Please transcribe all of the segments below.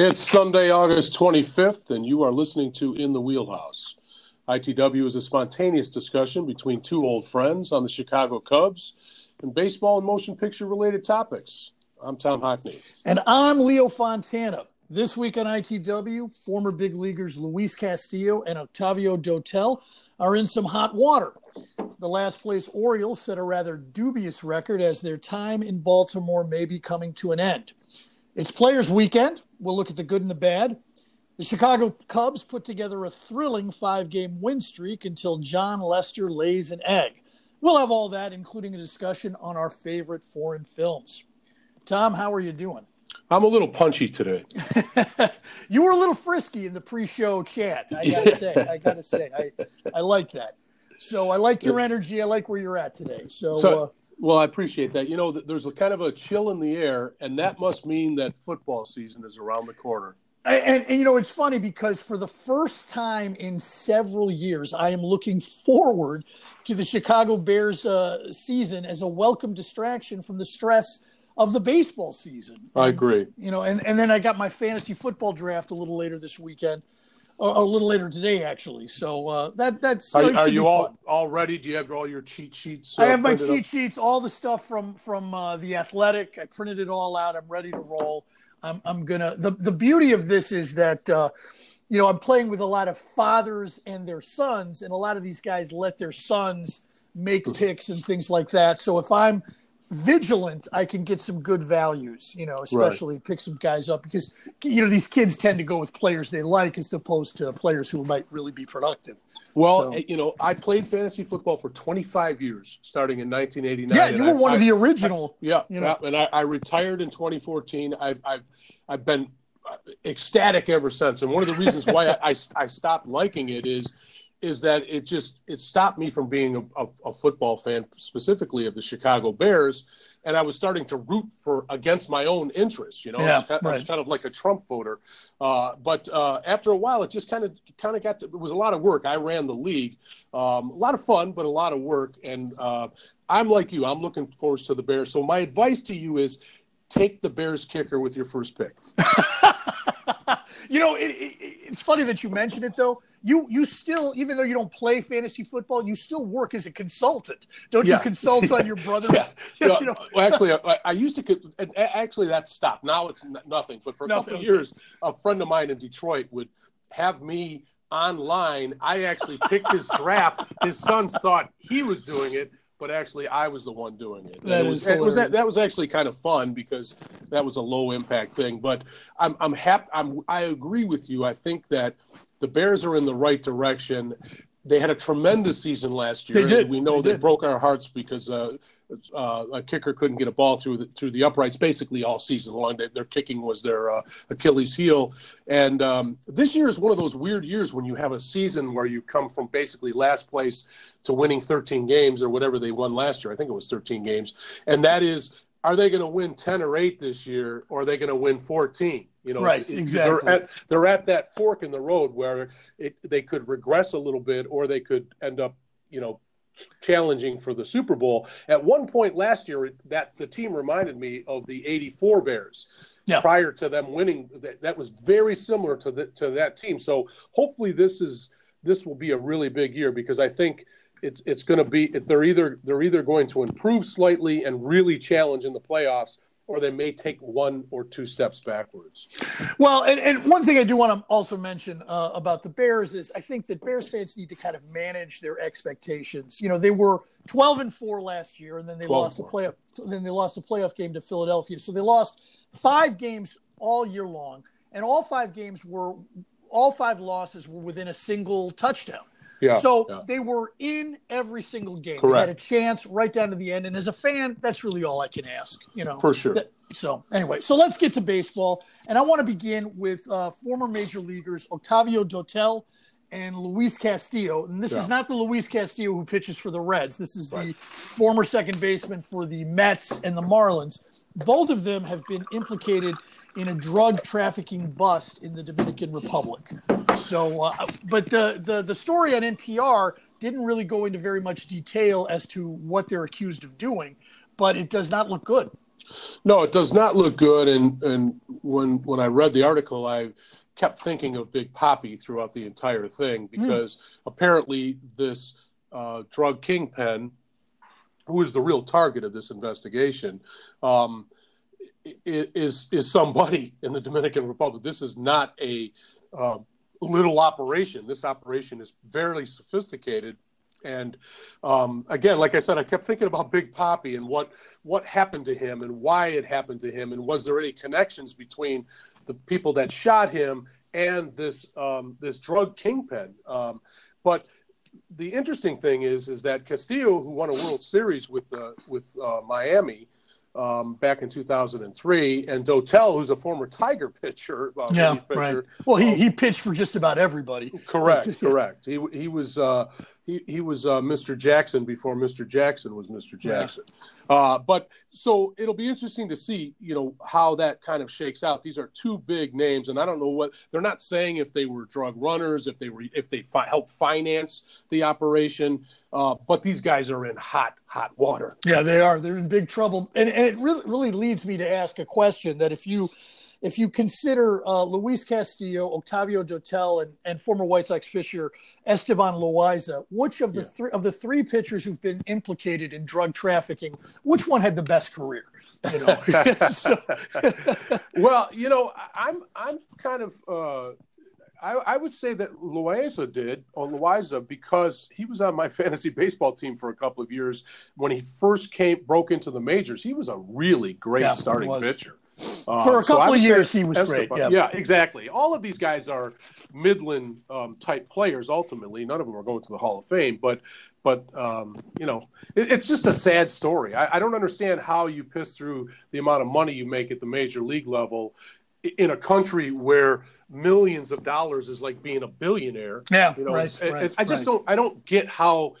It's Sunday, August 25th, and you are listening to In the Wheelhouse. ITW is a spontaneous discussion between two old friends on the Chicago Cubs and baseball and motion picture related topics. I'm Tom Hockney. And I'm Leo Fontana. This week on ITW, former big leaguers Luis Castillo and Octavio Dotel are in some hot water. The last place Orioles set a rather dubious record as their time in Baltimore may be coming to an end. It's Players Weekend. We'll look at the good and the bad. The Chicago Cubs put together a thrilling five game win streak until Jon Lester lays an egg. We'll have all that, including a discussion on our favorite foreign films. Tom, how are you doing? I'm a little punchy today. you were a little frisky in the pre-show chat. I gotta say, I gotta say, I I like that. So I like your energy. I like where you're at today. So, so uh, well, I appreciate that. You know, there's a kind of a chill in the air, and that must mean that football season is around the corner. And, and, and, you know, it's funny because for the first time in several years, I am looking forward to the Chicago Bears uh, season as a welcome distraction from the stress of the baseball season. I agree. you know, and, and then I got my fantasy football draft a little later this weekend a little later today, actually. So uh, that that's are, are you all fun. all ready? Do you have all your cheat sheets? Uh, I have my cheat up? sheets, all the stuff from from uh, the Athletic. I printed it all out. I'm ready to roll. I'm I'm gonna. The the beauty of this is that. Uh, you know, I'm playing with a lot of fathers and their sons, and a lot of these guys let their sons make picks and things like that. So if I'm vigilant, I can get some good values, you know, especially right. pick some guys up because, you know, these kids tend to go with players they like as opposed to players who might really be productive. Well, so, eh, you know, I played fantasy football for 25 years, starting in 1989. Yeah, you were I, one I, of the original. I, yeah, you know. and I, retired in 2014. I've, I've, I've been uh, ecstatic ever since. And one of the reasons why I, I stopped liking it is – is that it just it stopped me from being a, a, a, football fan specifically of the Chicago Bears, and I was starting to root for against my own interests. You know, yeah, I, was kind, right. I was kind of like a Trump voter. Uh, but uh, after a while, it just kind of kind of got to, it was a lot of work. I ran the league, um, a lot of fun, but a lot of work. And uh, I'm like you. I'm looking forward to the Bears. So my advice to you is take the Bears kicker with your first pick. you know, it, it, it's funny that you mentioned it though you you still even though you don't play fantasy football you still work as a consultant don't yeah. you consult on your brother yeah. you know? well, actually I, I, used to actually that stopped now it's nothing but for a nothing. couple of years a friend of mine in detroit would have me online i actually picked his draft his sons thought he was doing it but actually I was the one doing it. That it was, it was that, that was actually kind of fun because that was a low impact thing. But I'm I'm happy. I'm I agree with you. I think that the Bears are in the right direction. They had a tremendous season last year. They did. We know they, they broke our hearts because uh, uh, a kicker couldn't get a ball through the, through the uprights basically all season long. They, their kicking was their uh, Achilles heel. And um, this year is one of those weird years when you have a season where you come from basically last place to winning 13 games or whatever they won last year. I think it was 13 games. And that is, are they going to win 10 or 8 this year or are they going to win 14? You know, right? exactly. They're at, they're at that fork in the road where it, they could regress a little bit, or they could end up, you know, challenging for the Super Bowl. At one point last year, that the team reminded me of the '84 Bears. Yeah. Prior to them winning, that, that was very similar to the, to that team. So hopefully, this is this will be a really big year because I think it's it's going to be they're either they're either going to improve slightly and really challenge in the playoffs or they may take one or two steps backwards. Well, and, and one thing I do want to also mention uh, about the Bears is I think that Bears fans need to kind of manage their expectations. You know, they were 12 and 4 last year, and then they lost a playoff. Then they lost a playoff game to Philadelphia. So they lost five games all year long, and all five games were all five losses were within a single touchdown. Yeah, so yeah. they were in every single game. Correct. They had a chance right down to the end. And as a fan, that's really all I can ask. You know, for sure. so anyway, so let's get to baseball, and I want to begin with uh, former major leaguers Octavio Dotel and Luis Castillo. And this yeah. is not the Luis Castillo who pitches for the Reds. This is right. the former second baseman for the Mets and the Marlins. Both of them have been implicated in a drug trafficking bust in the Dominican Republic. So, uh, but the, the the story on NPR didn't really go into very much detail as to what they're accused of doing, but it does not look good. No, it does not look good. And and when when I read the article, I kept thinking of Big Papi throughout the entire thing hmm. because mm. apparently this uh, drug kingpin, who is the real target of this investigation, um, is is somebody in the Dominican Republic. This is not a uh, little operation. This operation is very sophisticated. And um, again, like I said, I kept thinking about Big Papi and what what happened to him and why it happened to him, and was there any connections between the people that shot him and this um, this drug kingpin? Um, but the interesting thing is is that Castillo, who won a World Series with uh, with uh, Miami, um, back in 2003, and Dotel, who's a former Tiger pitcher. Uh, yeah, pitcher, right. Well, he, um, he pitched for just about everybody. Correct, correct. He he was uh, he he was uh, Mr. Jackson before Mr. Jackson was Mr. Jackson. Yeah. Uh, but so it'll be interesting to see, you know, how that kind of shakes out. These are two big names, and I don't know what they're not saying if they were drug runners, if they were if they fi- helped finance the operation. Uh, but these guys are in hot hot water. Yeah, they are. They're in big trouble, and, and it really really leads me to ask a question that if you if you consider uh, Luis Castillo, Octavio Dotel, and, and former White Sox pitcher Esteban Loaiza, which of the yeah. three of the three pitchers who've been implicated in drug trafficking, which one had the best career? You know? so. well, you know, I'm I'm kind of. Uh, I, I, would say that Loaiza did on Loaiza because he was on my fantasy baseball team for a couple of years when he first came broke into the majors. He was a really great yeah, starting pitcher. Um, For a couple so of years, he was great. Yeah. yeah, exactly. All of these guys are Midland um, type players. Ultimately, none of them are going to the Hall of Fame, but but um, you know, it, it's just a sad story. I, I, don't understand how you piss through the amount of money you make at the major league level in a country where millions of dollars is like being a billionaire. Yeah, you know, right, it, right, I just right. don't. I don't get how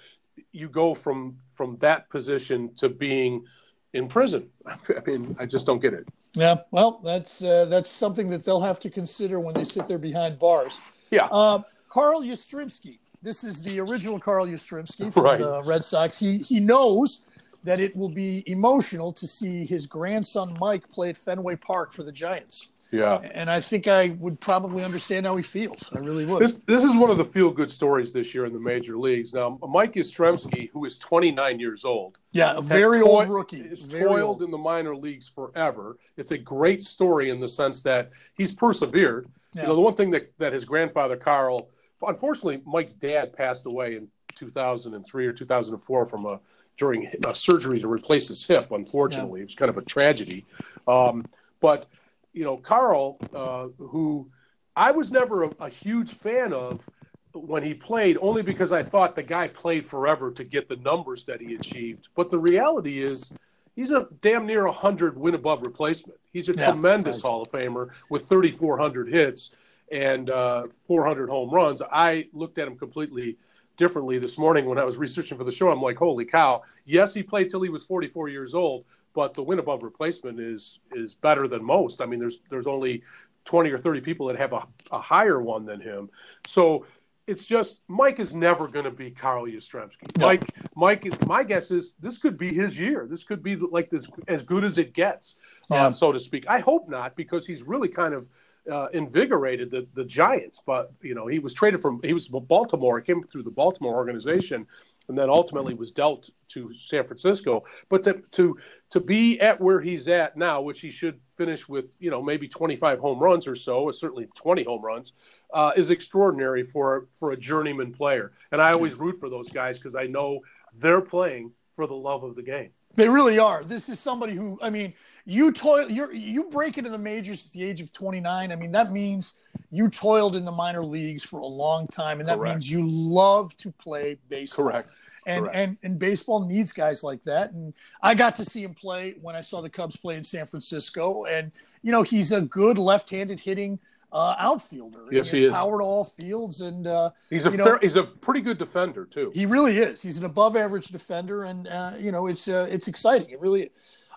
you go from from that position to being in prison. I mean, I just don't get it. Yeah, well, that's uh, that's something that they'll have to consider when they sit there behind bars. Yeah. Uh, Carl Yastrzemski. This is the original Carl Yastrzemski from right. the Red Sox. He he knows that it will be emotional to see his grandson Mike play at Fenway Park for the Giants. Yeah. And I think I would probably understand how he feels. I really would. This, this is one of the feel good stories this year in the major leagues. Now, Mike Yastrzemski, who is 29 years old. Yeah, a very old rookie. Has toiled old. in the minor leagues forever. It's a great story in the sense that he's persevered. Yeah. You know, the one thing that, that his grandfather, Carl, unfortunately, Mike's dad passed away in 2003 or 2004 from a during a surgery to replace his hip. Unfortunately, yeah. it was kind of a tragedy. Um, but you know, Carl, uh, who I was never a, a, huge fan of when he played, only because I thought the guy played forever to get the numbers that he achieved. But the reality is, he's a damn near a hundred win above replacement. He's a yeah, tremendous right. Hall of Famer with 3,400 hits and uh, 400 home runs. I looked at him completely differently this morning when I was researching for the show. I'm like, holy cow! Yes, he played till he was 44 years old, but the win above replacement is is better than most. I mean, there's there's only 20 or 30 people that have a, a higher one than him. So it's just Mike is never going to be Carl Yastrzemski. No. Mike, Mike is my guess is this could be his year. This could be like this as good as it gets, yeah. uh, so to speak. I hope not because he's really kind of uh, invigorated the the Giants. But you know he was traded from he was Baltimore. Came through the Baltimore organization, and then ultimately was dealt to San Francisco. But to to to be at where he's at now, which he should finish with, you know, maybe 25 home runs or so, or certainly 20 home runs, uh, is extraordinary for for a journeyman player. And I always root for those guys because I know they're playing for the love of the game. They really are. This is somebody who, I mean, you toil, you you break into the majors at the age of 29. I mean, that means you toiled in the minor leagues for a long time, and that Correct. means you love to play baseball. Correct and Correct. and and baseball needs guys like that. And I got to see him play when I saw the Cubs play in San Francisco, and you know he's a good left-handed hitting uh, outfielder. Yes, he, he is. Powered all fields, and uh, he's a you know, fair, he's a pretty good defender too. He really is. He's an above-average defender, and uh, you know it's uh, it's exciting. It really is.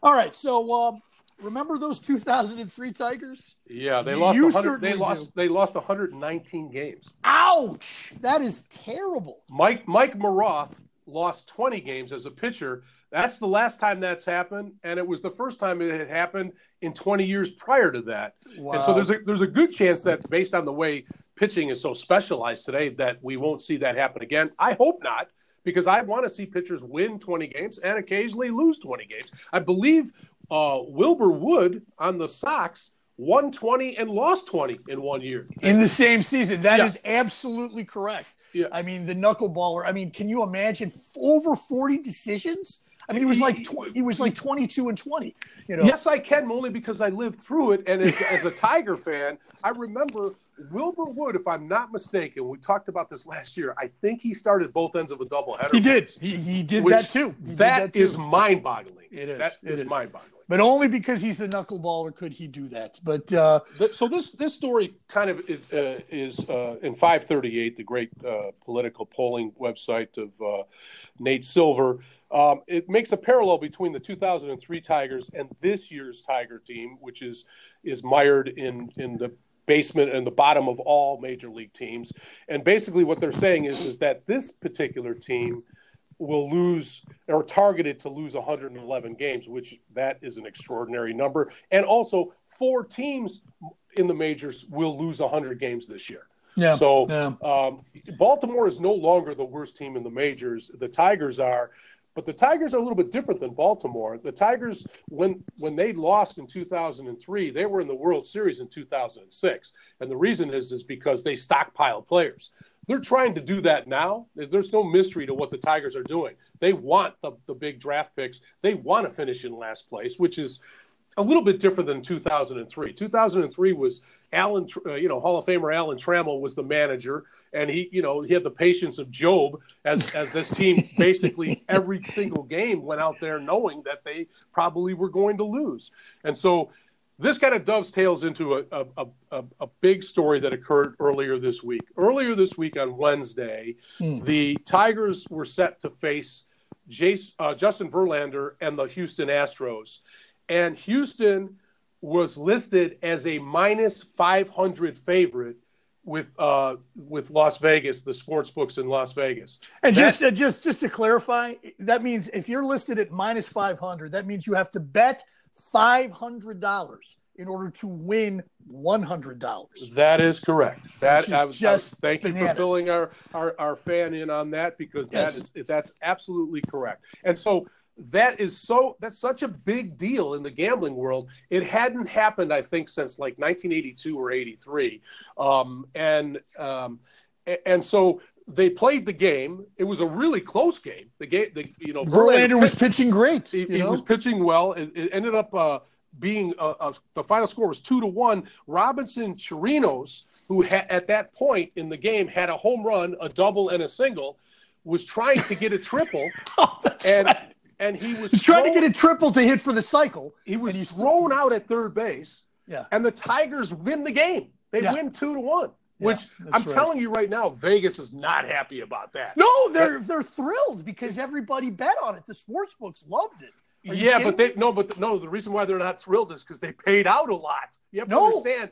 All right, so. Um, remember those 2003 Tigers? Yeah, they lost. You they lost. Do. They lost 119 games. Ouch! That is terrible. Mike Mike Maroth lost 20 games as a pitcher. That's the last time that's happened, and it was the first time it had happened in 20 years prior to that. Wow. And so there's a there's a good chance that based on the way pitching is so specialized today that we won't see that happen again. I hope not because I want to see pitchers win 20 games and occasionally lose 20 games. I believe uh, Wilbur Wood on the Sox won 20 and lost 20 in one year in the same season. That yeah. is absolutely correct. Yeah. I mean, the knuckleballer. I mean, can you imagine over 40 decisions? I mean, he was like tw- he was like 22 and 20. You know. Yes, I can, only because I lived through it. And as, as a Tiger fan, I remember Wilbur Wood, if I'm not mistaken, we talked about this last year. I think he started both ends of a doubleheader. He did. He, he did that too. He that, that too. is mind-boggling. It is. That it is, is. mind-boggling. But only because he's the knuckleballer could he do that. But uh, so this this story kind of uh, is uh, in 538, the great uh, political polling website of uh, Nate Silver. Um, it makes a parallel between the 2003 Tigers and this year's Tiger team, which is is mired in in the basement and the bottom of all major league teams. And basically, what they're saying is is that this particular team will lose or targeted to lose 111 games, which that is an extraordinary number. And also, four teams in the majors will lose 100 games this year. Yeah. So yeah. Um, Baltimore is no longer the worst team in the majors. The Tigers are. But the Tigers are a little bit different than Baltimore. The Tigers, when when they lost in 2003, they were in the World Series in 2006, and the reason is is because they stockpile players. They're trying to do that now. There's no mystery to what the Tigers are doing. They want the, the big draft picks. They want to finish in last place, which is a little bit different than 2003. 2003 was Alan, uh, you know, Hall of Famer Alan Trammell was the manager, and he, you know, he had the patience of Job as as this team basically every single game went out there knowing that they probably were going to lose, and so this kind of dovetails into a, a, a, a, big story that occurred earlier this week. Earlier this week on Wednesday, mm. the Tigers were set to face Jace, uh, Justin Verlander and the Houston Astros. And Houston was listed as a minus 500 favorite with uh, with Las Vegas, the sports books in Las Vegas. And that, just uh, just just to clarify, that means if you're listed at minus 500, that means you have to bet – $500 in order to win $100. That is correct. That is I was, just I was, thank bananas. you for filling our, our, our fan in on that because yes. that is that's absolutely correct. And so that is so that's such a big deal in the gambling world. It hadn't happened, I think, since like 1982 or 83, um, and um, and so they played the game. It was a really close game. The game, the, you know, Verlander, was pitching great. He, he was pitching well. It, it ended up uh, being uh, uh, the final score was two to one. Robinson Chirinos, who ha- at that point in the game had a home run, a double, and a single, was trying to get a triple. oh, and right. And he was He's thrown, trying to get a triple to hit for the cycle. He was thrown out at third base. Yeah. And the Tigers win the game. They yeah. win two to one. Which yeah, I'm right. telling you right now, Vegas is not happy about that. No, they're but, they're thrilled because everybody bet on it. The sports books loved it. yeah, but they no, but no. The reason why they're not thrilled is because they paid out a lot. You have to no. understand.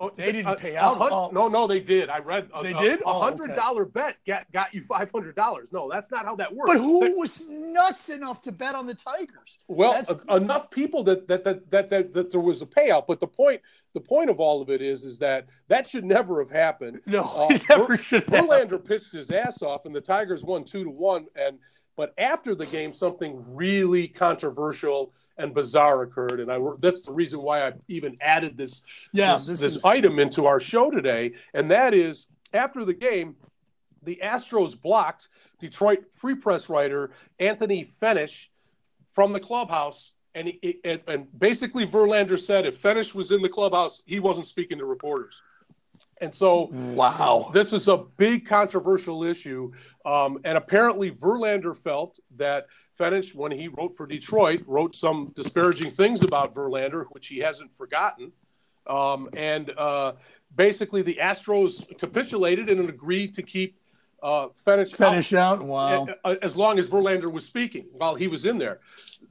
Oh, they didn't uh, pay out. A, no, no, they did. I read. A, they uh, did. A oh, hundred dollar oh, okay. bet got got you five hundred dollars. No, that's not how that works. But who was nuts enough to bet on the Tigers? Well, enough people that that, that that that that there was a payout. But the point the point of all of it is is that that should never have happened. No, uh, never should. Verlander pitched his ass off, and the Tigers won two to one. And but after the game, something really controversial and bizarre occurred, and I that's the reason why I even added this yeah, this, this, this is... item into our show today, and that is after the game, the Astros blocked Detroit Free Press writer Anthony Fenech from the clubhouse. And, he, and, and basically, Verlander said if Fenech was in the clubhouse, he wasn't speaking to reporters. And so, wow, this is a big controversial issue. Um, and apparently, Verlander felt that Fenech, when he wrote for Detroit, wrote some disparaging things about Verlander, which he hasn't forgotten. Um, and uh, basically, the Astros capitulated and agreed to keep uh, Fenech, Fenech out. out. Wow. As long as Verlander was speaking while he was in there.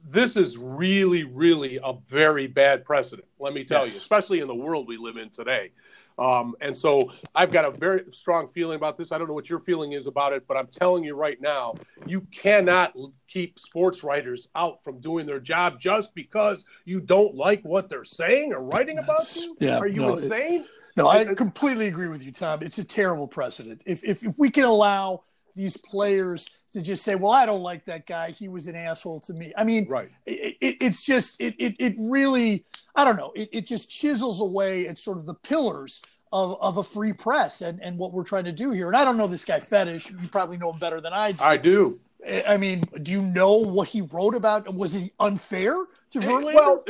this is really, really a very bad precedent. Let me tell Yes. you, especially in the world we live in today. Um, and so I've got a very strong feeling about this. I don't know what your feeling is about it, but I'm telling you right now, you cannot keep sports writers out from doing their job just because you don't like what they're saying or writing about That's- you. yeah, Are you no, it- insane? No, I It- completely agree with you, Tom. It's a terrible precedent. If, if if we can allow these players to just say, "Well, I don't like that guy. He was an asshole to me." I mean, right. it, it, it's just it, it it really I don't know. It, it just chisels away at sort of the pillars of, of a free press and, and what we're trying to do here. And I don't know this guy Fetish. You probably know him better than I do. I do. I mean, do you know what he wrote about? Was he unfair to Verlander? Well,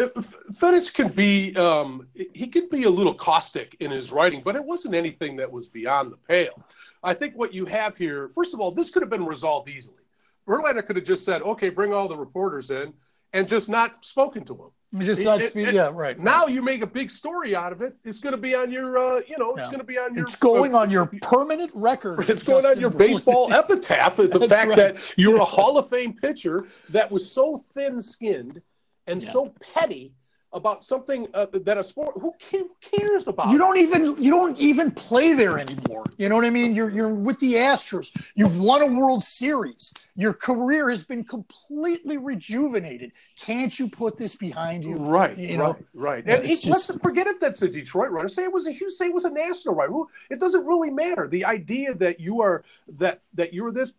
Fetish could be um, he could be a little caustic in his writing, but it wasn't anything that was beyond the pale. I think what you have here, first of all, this could have been resolved easily. Verlander could have just said, "Okay, bring all the reporters in," and just not spoken to them. Just it- not speak. yeah, right. Now you make a big story out of it. It's going to be on your, uh, you know, it's going to be on your. it's going uh, on your permanent record. It's going on your Verlander. baseball epitaph. The fact right. that you're a Hall of Fame pitcher that was so thin-skinned and Yeah. so petty about something uh, that a sport. Who cares about? You don't even you don't even play there anymore. You know what I mean? You're you're with the Astros. You've won a World Series. Your career has been completely rejuvenated. Can't you put this behind you? Right, You know? right, right. And it's just- let's forget if that's a Detroit runner Say it was a Hugh. Say it was a national right It doesn't really matter. The idea that you are that that you're this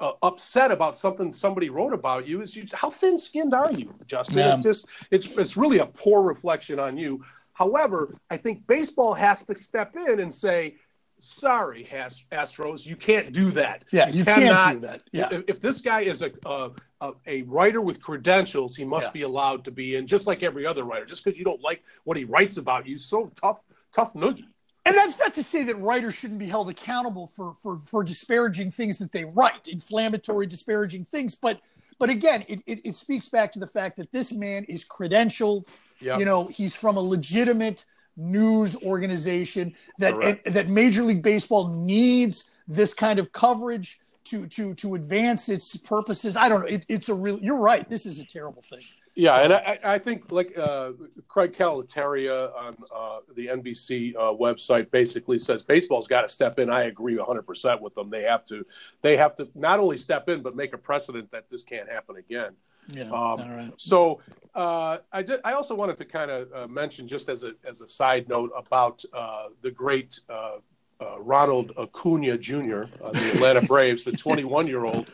uh, upset about something somebody wrote about you is you, how thin-skinned are you, Justin? Yeah. It's just it's it's really a poor reflection on you. However, I think baseball has to step in and say, "Sorry, Has- Astros, you can't do that. Yeah, you can't do that. Yeah. If, if this guy is a, a a a writer with credentials, he must Yeah. be allowed to be in, just like every other writer. Just because you don't like what he writes about you, so tough, tough noogie. And that's not to say that writers shouldn't be held accountable for for for disparaging things that they write, inflammatory, disparaging things. But but again, it, it, it speaks back to the fact that this man is credentialed. Yeah. You know, he's from a legitimate news organization that and, that Major League Baseball needs this kind of coverage to to to advance its purposes. I don't know. It, it's a real. You're right. This is a terrible thing. Yeah, and I, I think like uh, Craig Calcaterra on uh, the NBC uh, website basically says baseball's got to step in. I agree 100 percent with them. They have to, they have to not only step in but make a precedent that this can't happen again. Yeah. Um, all right. So uh, I did, I also wanted to kind of uh, mention just as a as a side note about uh, the great uh, uh, Ronald Acuna Jr. on the Atlanta Braves, the 21 year old.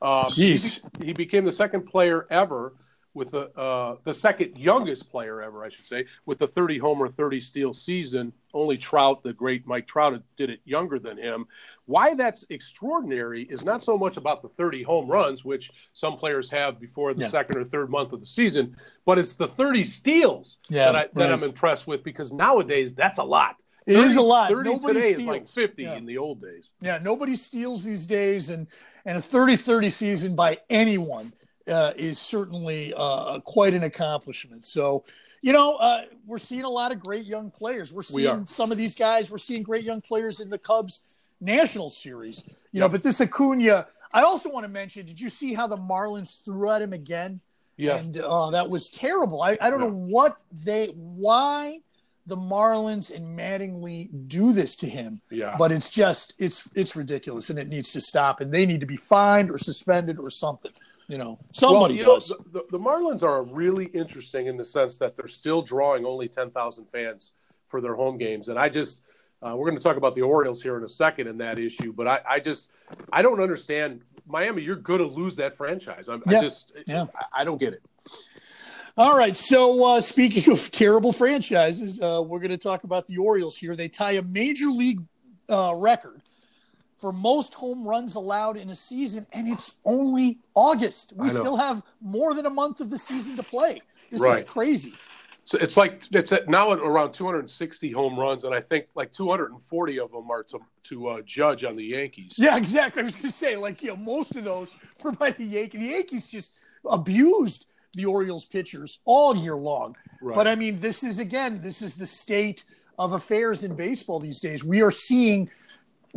Um, Jeez. He, he became the second player ever with the uh, the second youngest player ever, I should say, with the 30 homer, 30 steal season. Only Trout, the great Mike Trout, did it younger than him. Why that's extraordinary is not so much about the 30 home runs, which some players have before the Yeah. second or third month of the season, but it's the 30 steals Yeah, that, I, that I'm impressed with because nowadays that's a lot. It is a lot. 30 Nobody today steals. is like 50 Yeah. in the old days. Yeah, nobody steals these days, and and a 30-30 season by anyone uh, is certainly uh, quite an accomplishment. So, you know, uh, we're seeing a lot of great young players. We're seeing are. some of these guys. We're seeing great young players in the Cubs National Series. You know, but this Acuna. I also want to mention. Did you see how the Marlins threw at him again? Yeah. And uh, that was terrible. I, I don't Yeah. know what they, why the Marlins and Mattingly do this to him Yeah. but it's just it's it's ridiculous and it needs to stop and they need to be fined or suspended or something you know somebody well, you does the, the, the Marlins are really interesting in the sense that they're still drawing only 10,000 fans for their home games. And I just, uh, we're going to talk about the Orioles here in a second in that issue, but I, I just, I don't understand. Miami, you're going to lose that franchise. I'm, Yeah. I just, Yeah. I, I don't get it. all right so uh, speaking of terrible franchises uh, we're going to talk about the orioles here they tie a major league uh, record for most home runs allowed in a season and it's only august we still have more than a month of the season to play this Right. is crazy So it's like it's at now at around 260 home runs, and I think like 240 of them are to to uh, judge on the Yankees. Yeah, exactly. I was going to say, like, you know, most of those were by the Yankees. The Yankees just abused the Orioles pitchers all year long. Right. But I mean, this is again, this is the state of affairs in baseball these days. We are seeing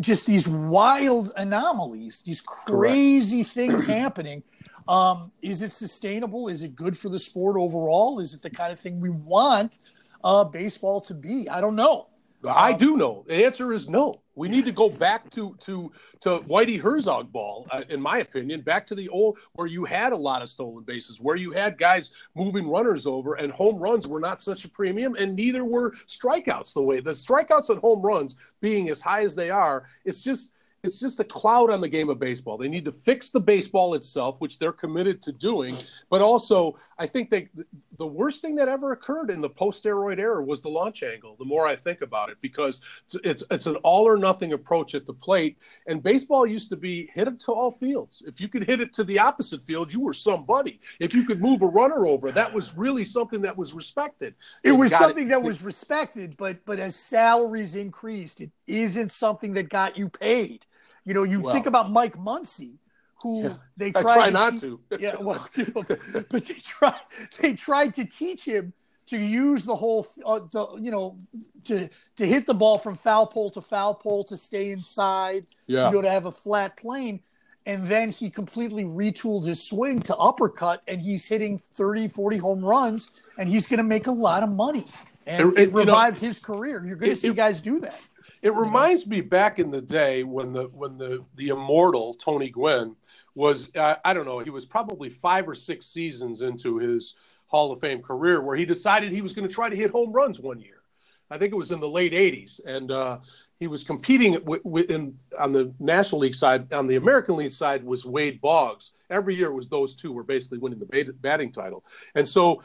just these wild anomalies, these crazy things happening. Um, is it sustainable? Is it good for the sport overall? Is it the kind of thing we want uh, baseball to be? I don't know. I do know. The answer is no. We need to go back to to to Whitey Herzog ball, uh, in my opinion, back to the old where you had a lot of stolen bases, where you had guys moving runners over, and home runs were not such a premium, and neither were strikeouts. The way the strikeouts and home runs being as high as they are, it's just it's just a cloud on the game of baseball. They need to fix the baseball itself, which they're committed to doing. But also, I think they the worst thing that ever occurred in the post-steroid era was the launch angle. The more I think about it, because it's it's an all or nothing approach at the plate, and baseball used to be hit it to all fields. If you could hit it to the opposite field, you were somebody. If you could move a runner over, that was really something that was respected. It was something it. that was respected, but but as salaries increased, it isn't something that got you paid. You know, you think about Mike Muncy, who yeah, they tried try to not te- to. yeah, well, but they tried they tried to teach him to use the whole uh, the you know to to hit the ball from foul pole to foul pole to stay inside. Yeah. You know, to have a flat plane. And then he completely retooled his swing to uppercut, and he's hitting 30, 40 home runs, and he's going to make a lot of money. And it, it revived know, his career. You're going to see it, guys do that. It reminds me back in the day when the when the the immortal Tony Gwynn was uh, I don't know he was probably five or six seasons into his Hall of Fame career where he decided he was going to try to hit home runs one year. I think it was in the late '80s, and uh, he was competing w- w- in, on the National League side. On the American League side was Wade Boggs. Every year it was those two were basically winning the batting title, and so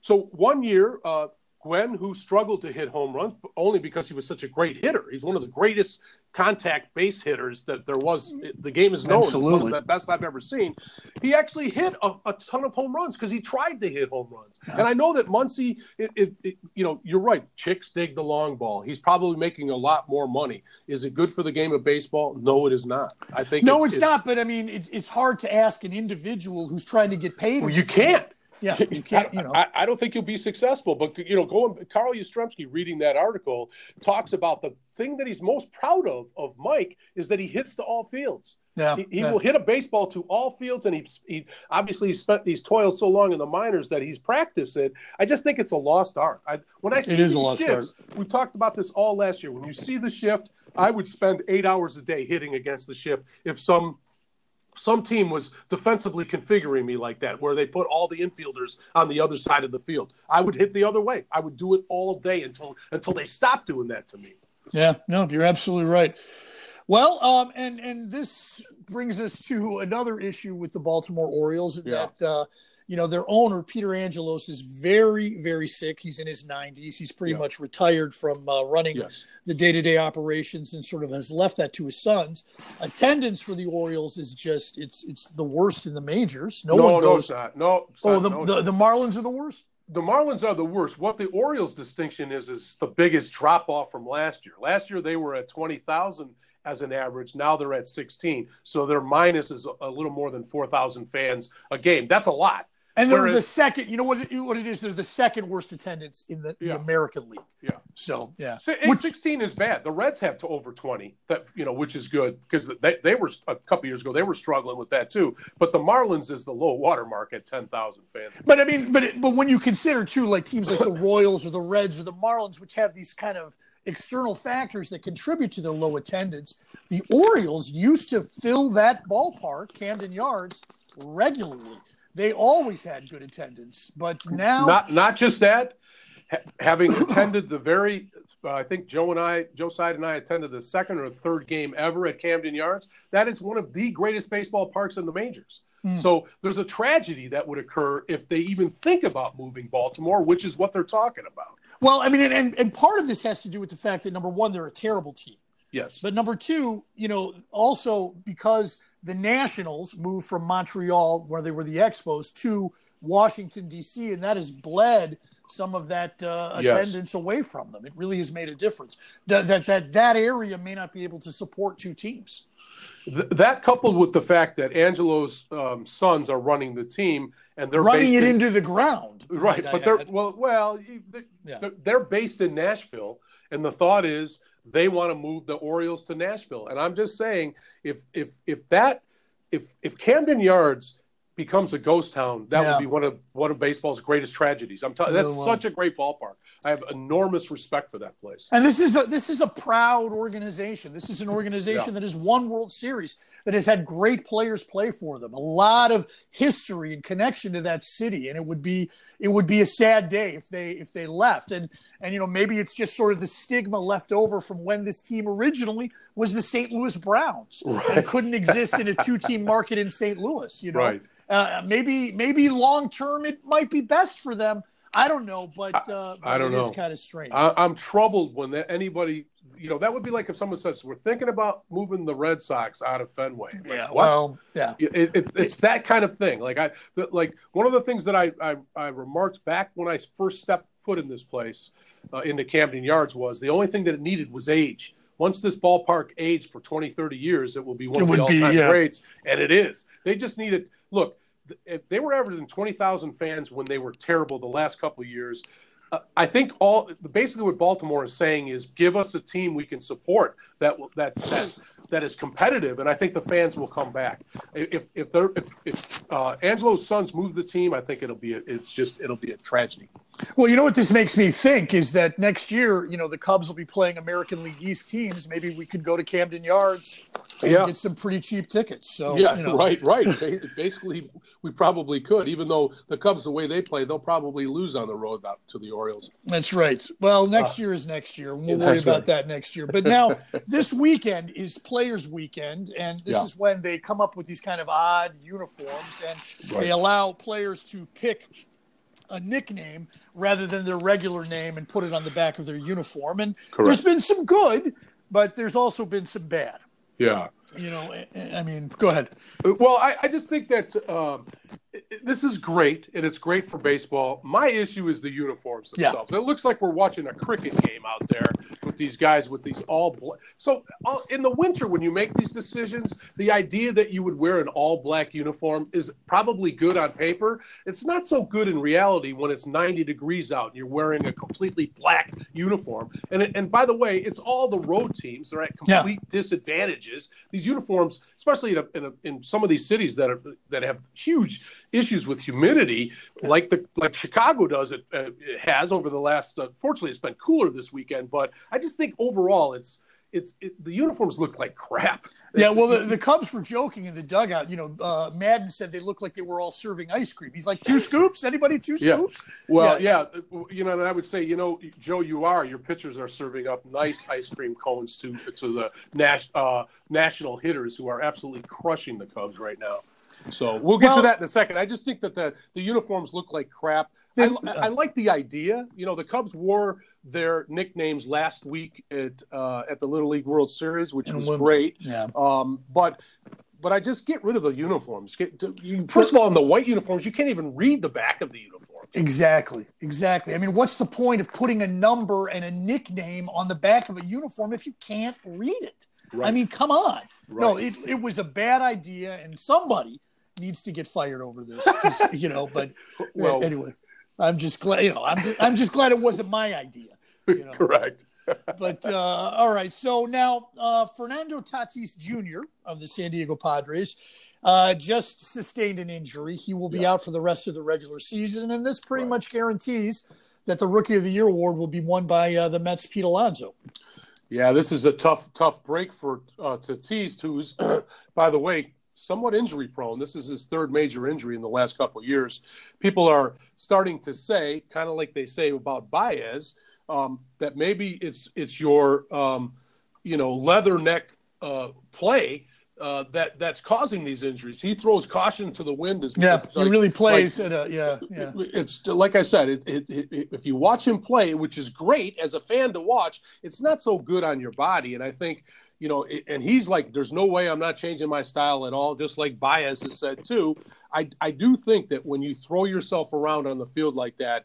so one year. Uh, Gwynn, who struggled to hit home runs only because he was such a great hitter. He's one of the greatest contact base hitters that there was. The game is known. Absolutely. One of the best I've ever seen. He actually hit a, a ton of home runs because he tried to hit home runs. Yeah. And I know that Muncy, it, it, it, you know, you're right. Chicks dig the long ball. He's probably making a lot more money. Is it good for the game of baseball? No, it is not. I think no, it's, it's not. But I mean, it's it's hard to ask an individual who's trying to get paid. Well, you can't. Game. Yeah, you can't. You know, I, I, don't think you'll be successful. But you know, going Carl Yastrzemski reading that article talks about the thing that he's most proud of of Mike is that he hits to all fields. Yeah, he, he yeah. will hit a baseball to all fields, and he, he obviously he spent he's toiled so long in the minors that he's practiced it. I just think it's a lost art. I, when I see it is a lost shifts, art. We talked about this all last year. When you see the shift, I would spend eight hours a day hitting against the shift if some some team was defensively configuring me like that, where they put all the infielders on the other side of the field. I would hit the other way. I would do it all day until until they stopped doing that to me. Yeah, no, you're absolutely right. Well, um, and and this brings us to another issue with the Baltimore Orioles yeah. that uh, you know, their owner, Peter Angelos, is very, very sick. He's in his 90s. He's pretty yeah. much retired from uh, running yes. the day to day operations and sort of has left that to his sons. Attendance for the Orioles is just, it's it's the worst in the majors. No, no one goes. No. No. Oh, the, no, the, the Marlins are the worst? the Marlins are the worst. What the Orioles' distinction is is the biggest drop off from last year. Last year they were at twenty thousand as an average. Now they're at sixteen, so their minus is a little more than four thousand fans a game. That's a lot. And they're Whereas, the second. You know what? What it is? They're the second worst attendance in the, yeah. the American League. Yeah. So yeah. So, which, sixteen is bad. The Reds have to over twenty. That you know, which is good because they, they were a couple years ago. They were struggling with that too. But the Marlins is the low water mark at ten thousand fans. But I mean, but it, but when you consider too, like teams like the Royals or the Reds or the Marlins, which have these kind of external factors that contribute to their low attendance, the Orioles used to fill that ballpark, Camden Yards, regularly they always had good attendance, but now not not just that. Ha- having attended the very, uh, I think Joe and I, Joe Side and I attended the second or third game ever at Camden Yards. That is one of the greatest baseball parks in the majors. Mm. So there's a tragedy that would occur if they even think about moving Baltimore, which is what they're talking about. Well, I mean, and, and part of this has to do with the fact that number one, they're a terrible team. Yes. But number two, you know, also because the Nationals moved from Montreal, where they were the Expos, to Washington, D.C., and that has bled some of that uh, attendance yes. away from them. It really has made a difference. That, that, that, that area may not be able to support two teams. Th- that coupled with the fact that Angelos' um, sons are running the team and they're running it in, into the ground, right? But they're well, well, they're, yeah. they're based in Nashville, and the thought is they want to move the Orioles to Nashville. And I'm just saying, if if if that if if Camden Yards becomes a ghost town, that Yeah. would be one of one of baseball's greatest tragedies. I'm telling that's Really such a great ballpark. I have enormous respect for that place. And this is a this is a proud organization. This is an organization Yeah. that has won World Series, that has had great players play for them. A lot of history and connection to that city, and it would be it would be a sad day if they if they left. And and you know maybe it's just sort of the stigma left over from when this team originally was the St. Louis Browns and couldn't exist in a two team market in St. Louis. You know, Right. Uh, maybe maybe long term it might be best for them. I don't know, but uh, I- I don't know. it is know. kind of strange. I, I'm troubled when that, anybody, you know, that would be like if someone says we're thinking about moving the Red Sox out of Fenway. Like, yeah, what? well, yeah. it, it, it's that kind of thing. Like I, like one of the things that I, I, I remarked back when I first stepped foot in this place, uh, the Camden Yards, was the only thing that it needed was age. Once this ballpark aged for 20, 30 years, it will be one It of the would be, all-time yeah. greats, and it is. They just need needed. Look, if they were averaging 20,000 fans when they were terrible the last couple of years. Uh, I think all basically what Baltimore is saying is give us a team we can support that that that that is competitive, and I think the fans will come back. If if they're if, if uh, Angelos' sons move the team, I think it'll be a, it's just it'll be a tragedy. Well, you know what this makes me think is that next year, you know, the Cubs will be playing American League East teams. Maybe we could go to Camden Yards and Yeah. get some pretty cheap tickets. So, Yeah, you know, right, right. Basically, we probably could, even though the Cubs, the way they play, they'll probably lose on the road out to the Orioles. That's right. Well, next year is next year. We'll Uh, worry about right. that next year. But now, this weekend is Players Weekend, and this Yeah. is when they come up with these kind of odd uniforms, and Right. they allow players to pick a nickname rather than their regular name and put it on the back of their uniform. And there's been some good, but there's also been some bad. Yeah. You know, I- mean, go ahead. Well, I, I just think that um, this is great, and it's great for baseball. My issue is the uniforms Yeah. themselves. It looks like we're watching a cricket game out there these guys with these all black. So all, in the winter, when you make these decisions, the idea that you would wear an all black uniform is probably good on paper. It's not so good in reality when it's 90 degrees out and you're wearing a completely black uniform. And and by the way, it's all the road teams. They're at Yeah. complete disadvantages. These uniforms, especially in, a, in, a, in some of these cities that are that have huge issues with humidity, like the like Chicago does it, uh, it has over the last. Uh, fortunately, it's been cooler this weekend, but I just think overall, it's it's it, the uniforms look like crap. Yeah, well, the, the Cubs were joking in the dugout. You know, uh, Maddon said they looked like they were all serving ice cream. He's like, two scoops? Anybody two scoops? Yeah. Well, yeah. you know, and I would say, you know, Joe, you are your pitchers are serving up nice ice cream cones to to the nas- uh, national hitters who are absolutely crushing the Cubs right now. So we'll get Well- to that in a second. I just think that the the uniforms look like crap. I, I like the idea. You know, the Cubs wore their nicknames last week at uh, at the Little League World Series, which And was great. Yeah. Um, but but I just get rid of the uniforms. Get, you, first of all, in the white uniforms, you can't even read the back of the uniforms. Exactly, exactly. I mean, what's the point of putting a number and a nickname on the back of a uniform if you can't read it? I mean, come on. No, it, it was a bad idea, and somebody needs to get fired over this. you know, but Well- anyway, I'm just glad. You know, I'm I'm just glad it wasn't my idea. You know. Correct. but uh, all right. So now, uh, Fernando Tatis Jr. of the San Diego Padres uh, just sustained an injury. He will be Yeah. out for the rest of the regular season, and this pretty Right. much guarantees that the Rookie of the Year award will be won by uh, the Mets' Pete Alonso. Yeah, this is a tough, tough break for uh, Tatis, who's, by the way, somewhat injury prone. This is his third major injury in the last couple of years. People are starting to say, kind of like they say about Baez, um, that maybe it's it's your, um, you know, leather neck uh, play uh, that that's causing these injuries. He throws caution to the wind. As Yeah, he like- really plays at a yeah yeah. it's like I said, it, it, it, if you watch him play, which is great as a fan to watch, it's not so good on your body. And I think, you know, and he's like, there's no way I'm not changing my style at all, just like Baez has said too. I, I do think that when you throw yourself around on the field like that,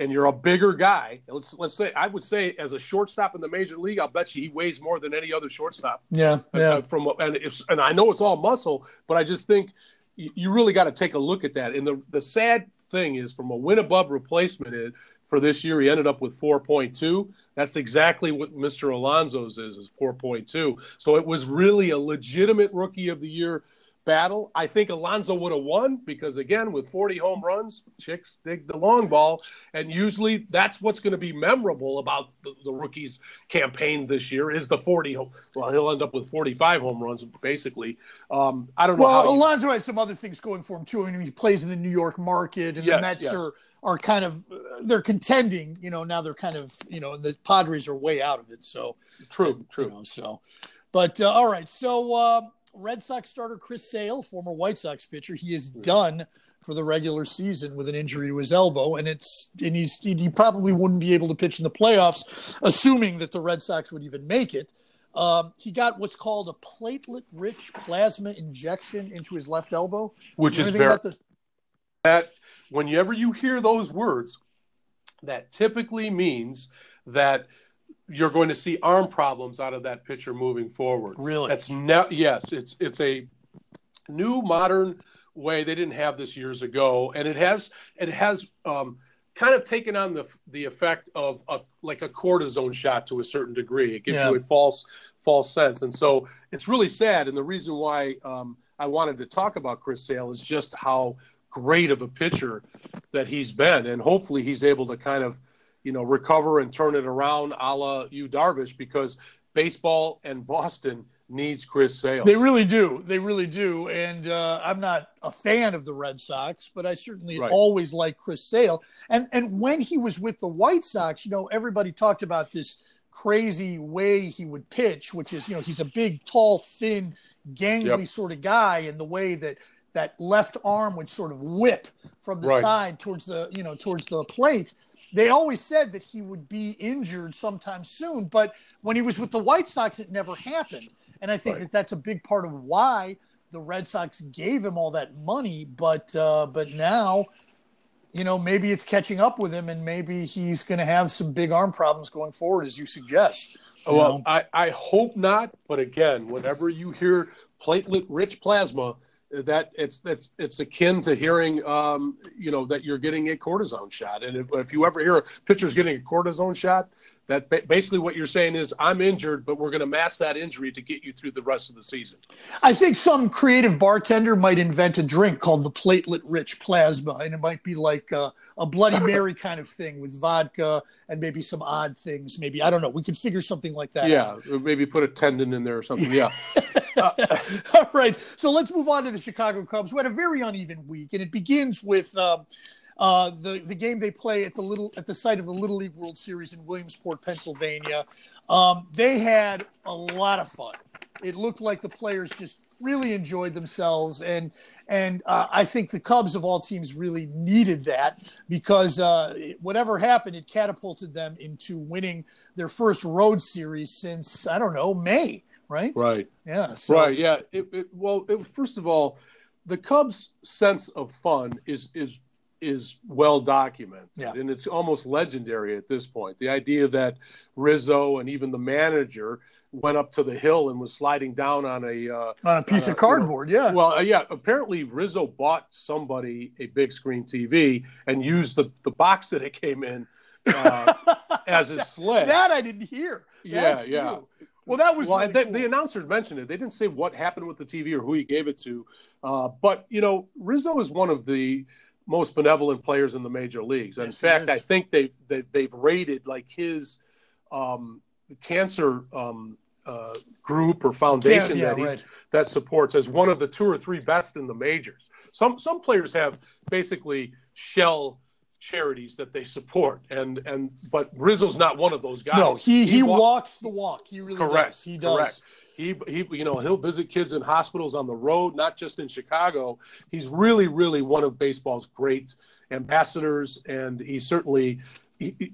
and you're a bigger guy, let's let's say I would say as a shortstop in the major league, I'll bet you he weighs more than any other shortstop. Yeah, yeah. Uh, from and if and I know it's all muscle, but I just think you, you really got to take a look at that. And the the sad thing is, from a win above replacement is, for this year, he ended up with 4.2. That's exactly what Mr. Alonso's is is 4.2. So it was really a legitimate rookie of the year battle. I think Alonso would have won because, again, with 40 home runs, chicks dig the long ball. And usually that's what's going to be memorable about the, the rookie's campaign this year is the 40. Well, he'll end up with 45 home runs, basically. Um, I don't know. Well, Alonso has some other things going for him, too. I mean, he plays in the New York market, and yes, the Mets yes. are are kind of they're contending. You know, now they're kind of you know the Padres are way out of it. So true, and, true. You know, so, but uh, all right. So uh, Red Sox starter Chris Sale, former White Sox pitcher, he is done for the regular season with an injury to his elbow, and it's and he's he probably wouldn't be able to pitch in the playoffs, assuming that the Red Sox would even make it. Um, he got what's called a platelet-rich plasma injection into his left elbow, which is very the... that whenever you hear those words, that typically means that you're going to see arm problems out of that pitcher moving forward. Really? That's ne- yes, it's it's a new modern way they didn't have this years ago, and it has it has um, kind of taken on the the effect of a, like a cortisone shot to a certain degree. It gives yeah. you a false false sense, and so it's really sad. And the reason why um, I wanted to talk about Chris Sale is just how great of a pitcher that he's been, and hopefully he's able to kind of, you know, recover and turn it around, a la Yu Darvish, because baseball and Boston needs Chris Sale. They really do. They really do. And uh, I'm not a fan of the Red Sox, but I certainly right. always like Chris Sale. And and when he was with the White Sox, you know, everybody talked about this crazy way he would pitch, which is, you know, he's a big, tall, thin, gangly yep. sort of guy, and the way that that left arm would sort of whip from the right. side towards the you know towards the plate they always said that he would be injured sometime soon but when he was with the white sox it never happened. And i think right. that that's a big part of why the red sox gave him all that money. But uh, but now you know maybe it's catching up with him and maybe he's going to have some big arm problems going forward as you suggest you well I, I hope not. But again whenever you hear platelet rich plasma that it's it's it's akin to hearing um, you know that you're getting a cortisone shot. And if, if you ever hear a pitcher's getting a cortisone shot that basically what you're saying is I'm injured, but we're going to mask that injury to get you through the rest of the season. I think some creative bartender might invent a drink called the platelet-rich plasma, and it might be like a, a Bloody Mary kind of thing with vodka and maybe some odd things. Maybe I don't know. We could figure something like that. Yeah, out. maybe put a tendon in there or something. Yeah. uh, All right. So let's move on to the Chicago Cubs, who had a very uneven week, and it begins with. Um, uh, the the game they play at the little at the site of the Little League World Series in Williamsport, Pennsylvania. Um, they had a lot of fun. It looked like the players just really enjoyed themselves, and and uh, I think the Cubs of all teams really needed that because uh, whatever happened, it catapulted them into winning their first road series since I don't know May. Right. Right. Yeah. So. Right. Yeah. It, it, well, it, first of all, the Cubs' sense of fun is is is well documented yeah. and it's almost legendary at this point. The idea that Rizzo and even the manager went up to the hill and was sliding down on a uh, on a piece on of a, cardboard. You know, yeah. Well, uh, yeah. Apparently, Rizzo bought somebody a big screen TV and used the the box that it came in uh, as his sled. That I didn't hear. That's yeah, yeah. Well, that was well. Really they, cool. The announcers mentioned it. They didn't say what happened with the TV or who he gave it to, uh, but you know, Rizzo is one of the most benevolent players in the major leagues. In fact, I think they, they they've rated like his um, cancer um, uh, group or foundation yeah, yeah, that he, right. that supports as one of the two or three best in the majors. Some some players have basically shell charities that they support, and and but Rizzo's not one of those guys. No, he he, he walks the walk. He really correct. Does. He does. Correct. He, he, you know, he'll visit kids in hospitals on the road, not just in Chicago. He's really, really one of baseball's great ambassadors, and he certainly,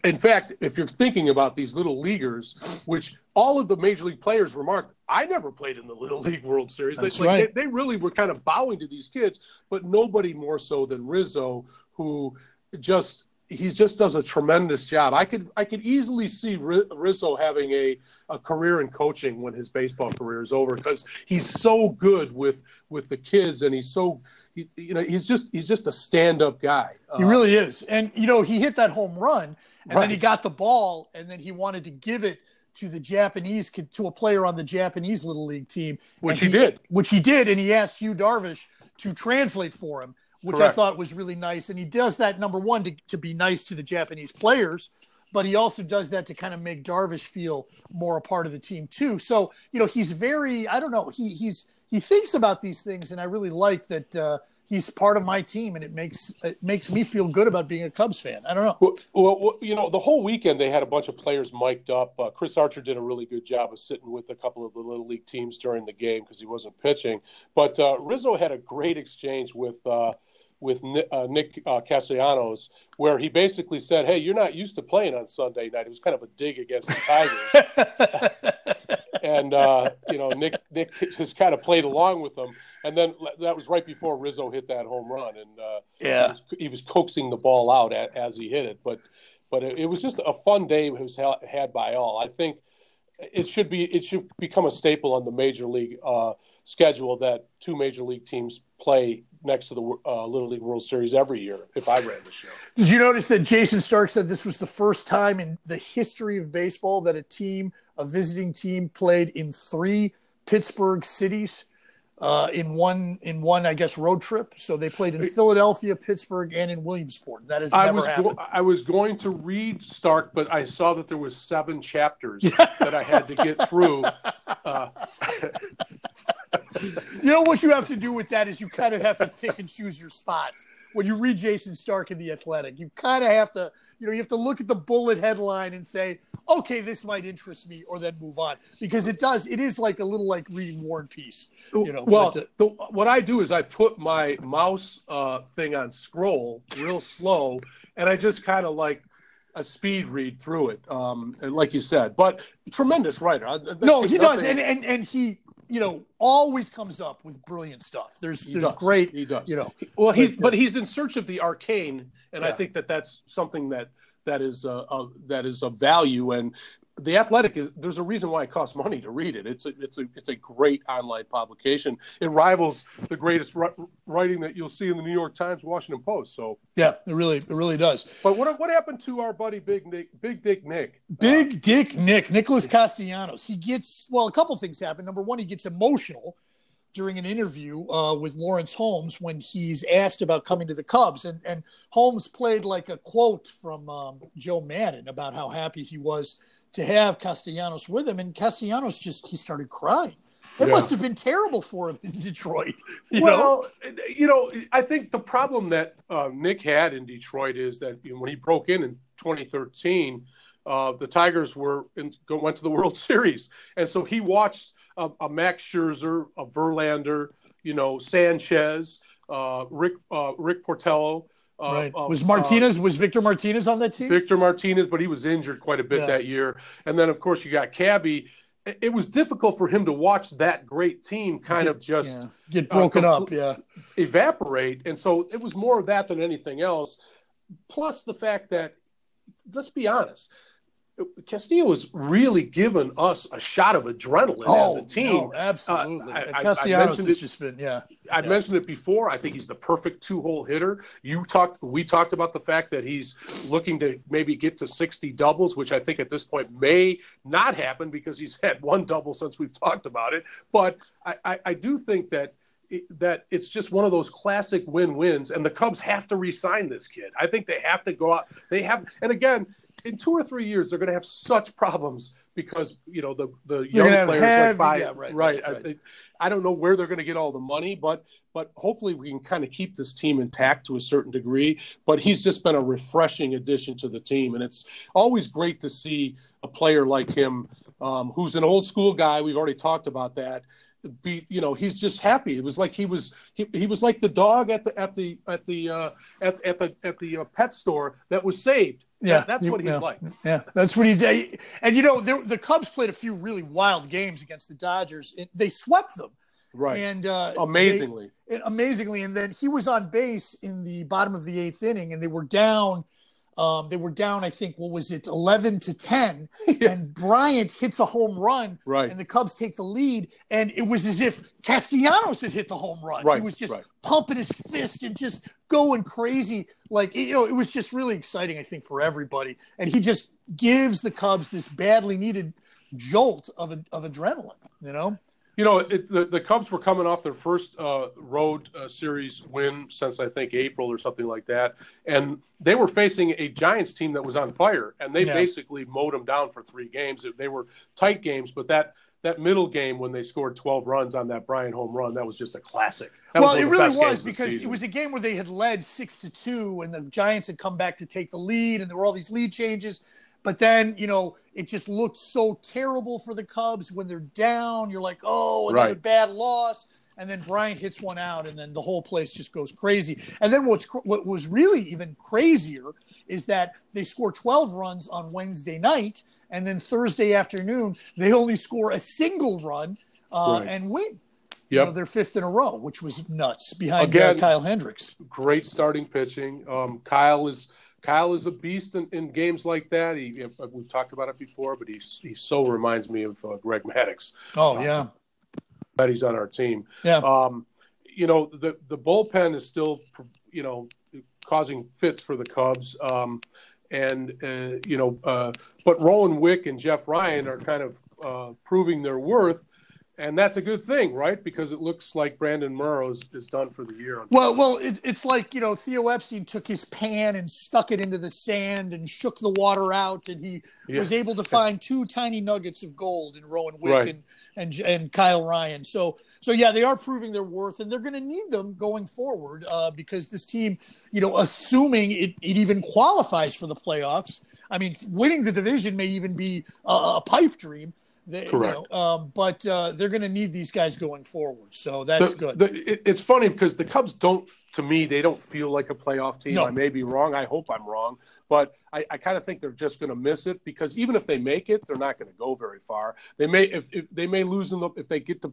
in fact, if you're thinking about these little leaguers, which all of the major league players remarked, I never played in the Little League World Series. That's they, right. they, they really were kind of bowing to these kids, but nobody more so than Rizzo, who just he just does a tremendous job. I could I could easily see Rizzo having a, a career in coaching when his baseball career is over because he's so good with with the kids and he's so he, you know he's just he's just a stand up guy. He uh, really is, and you know he hit that home run and right. then he got the ball and then he wanted to give it to the Japanese to a player on the Japanese little league team, which he, he, did, which he did, and he asked Yu Darvish to translate for him, which Correct. I thought was really nice. And he does that number one to, to be nice to the Japanese players, but he also does that to kind of make Darvish feel more a part of the team too. So you know, he's very I don't know he he's he thinks about these things, and I really like that. Uh, he's part of my team, and it makes it makes me feel good about being a Cubs fan. I don't know. Well, well you know, the whole weekend they had a bunch of players mic'd up. Uh, Chris Archer did a really good job of sitting with a couple of the little league teams during the game because he wasn't pitching. But uh, Rizzo had a great exchange with. Uh, with uh, Nick uh, Castellanos, where he basically said, "Hey, you're not used to playing on Sunday night." It was kind of a dig against the Tigers, and uh, you know, Nick Nick just kind of played along with them. And then that was right before Rizzo hit that home run, and uh, yeah, he was, he was, coaxing the ball out as he hit it. But but it, it was just a fun day. It was had by all. I think it should be it should become a staple on the major league uh, schedule that two major league teams play next to the uh, Little League World Series every year if I ran the show. Did you notice that Jayson Stark said this was the first time in the history of baseball that a team, a visiting team, played in three Pittsburgh cities? Uh, in one in one I guess road trip. So they played in Philadelphia, Pittsburgh, and in Williamsport. That is I was go- I was going to read Stark, but I saw that there was seven chapters that I had to get through. Uh, you know what you have to do with that is you kind of have to pick and choose your spots. When you read Jayson Stark in the Athletic, you kind of have to, you know, you have to look at the bullet headline and say, okay, this might interest me, or then move on because it does. It is like a little like reading War and Peace. You know. Well, but, uh, the, what I do is I put my mouse uh, thing on scroll real slow, and I just kind of like a speed read through it, um, like you said. But tremendous writer. no, he does, and, and and he you know, always comes up with brilliant stuff. There's he there's does. great, he does. you know. Well, he but, uh, but he's in search of the arcane, and yeah. I think that that's something that that is uh, a, a, that is of value. And the Athletic is there's a reason why it costs money to read it. It's a it's a it's a great online publication. It rivals the greatest writing that you'll see in the New York Times, Washington Post. So yeah, it really it really does. But what what happened to our buddy Big Nick, Big Dick Nick? Big uh, Dick Nick, Nicholas Castellanos. He gets well, a couple things happen. Number one, he gets emotional during an interview uh, with Lawrence Holmes when he's asked about coming to the Cubs, and and Holmes played like a quote from um, Joe Maddon about how happy he was to have Castellanos with him, and Castellanos just he started crying. It yeah. must have been terrible for him in Detroit. You well, know? you know, I think the problem that uh, Nick had in Detroit is that you know, when he broke in in 2013, uh, the Tigers were in, went to the World Series, and so he watched a, a Max Scherzer, a Verlander, you know, Sanchez, uh, Rick uh, Rick Porcello, uh, right. Uh, was Martinez? Uh, was Victor Martinez on that team? Victor Martinez, but he was injured quite a bit yeah. that year. And then, of course, you got Cabby. It was difficult for him to watch that great team kind get, of just yeah. get broken uh, up, yeah, evaporate. And so it was more of that than anything else. Plus the fact that, let's be honest, Castillo was really given us a shot of adrenaline oh, as a team. No, absolutely. Uh, I, Castellanos I has just been, yeah. I yeah. mentioned it before. I think he's the perfect two-hole hitter. You talked, we talked about the fact that he's looking to maybe get to 60 doubles, which I think at this point may not happen because he's had one double since we've talked about it. But I, I, I do think that that it's just one of those classic win-wins, and the Cubs have to re-sign this kid. I think they have to go out. They have, and again, in two or three years, they're going to have such problems because you know the the young players heavy, like yeah, right, right, right. I, I, don't know where they're going to get all the money, but but hopefully we can kind of keep this team intact to a certain degree. But he's just been a refreshing addition to the team, and it's always great to see a player like him, um, who's an old school guy. We've already talked about that. Be you know he's just happy. It was like he was he, he was like the dog at the at the at the uh, at, at the at the uh, pet store that was saved yeah, that's what he's yeah, like. Yeah, that's what he did. And you know, the Cubs played a few really wild games against the Dodgers. They swept them, right? And uh, amazingly, they, amazingly, and then he was on base in the bottom of the eighth inning, and they were down Um, they were down, I think, what was it, 11 to 10. yeah. And Bryant hits a home run. Right. And the Cubs take the lead. And it was as if Castellanos had hit the home run. Right. He was just right. pumping his fist and just going crazy. Like, you know, it was just really exciting, I think, for everybody. And he just gives the Cubs this badly needed jolt of, of adrenaline, you know? You know, it, the, the Cubs were coming off their first uh, road uh, series win since I think April or something like that, and they were facing a Giants team that was on fire, and they yeah. basically mowed them down for three games. They were tight games, but that that middle game when they scored 12 runs on that Bryant home run, that was just a classic. That well, it really was because it was a game where they had led six to two, and the Giants had come back to take the lead, and there were all these lead changes. But then, you know, it just looked so terrible for the Cubs when they're down. You're like, oh, another right. bad loss. And then Bryant hits one out, and then the whole place just goes crazy. And then what's what was really even crazier is that they score 12 runs on Wednesday night, and then Thursday afternoon they only score a single run uh, right. and win. Yep. You know, their fifth in a row, which was nuts behind uh, Again, Kyle Hendricks. Great starting pitching. Um, Kyle is Kyle is a beast in, in games like that. He, we've talked about it before, but he he so reminds me of uh, Greg Maddux. Oh yeah, uh, that he's on our team. Yeah. Um, you know the the bullpen is still you know causing fits for the Cubs. Um, and uh, you know, uh, but Rowan Wick and Jeff Ryan are kind of uh, proving their worth and that's a good thing, right? Because it looks like Brandon Morrow is, is done for the year. Well, well, it, it's like you know Theo Epstein took his pan and stuck it into the sand and shook the water out, and he yeah. was able to find two tiny nuggets of gold in Rowan Wick right. and, and and Kyle Ryan. So so yeah, they are proving their worth, and they're going to need them going forward uh, because this team, you know, assuming it, it even qualifies for the playoffs. I mean, winning the division may even be a, a pipe dream they, Correct. You know, um, but uh, they're going to need these guys going forward, so that's the, good. The, it, it's funny because the Cubs don't, to me, they don't feel like a playoff team. No. I may be wrong. I hope I'm wrong, but I, I kind of think they're just going to miss it because even if they make it, they're not going to go very far. They may if, if they may lose in the if they get to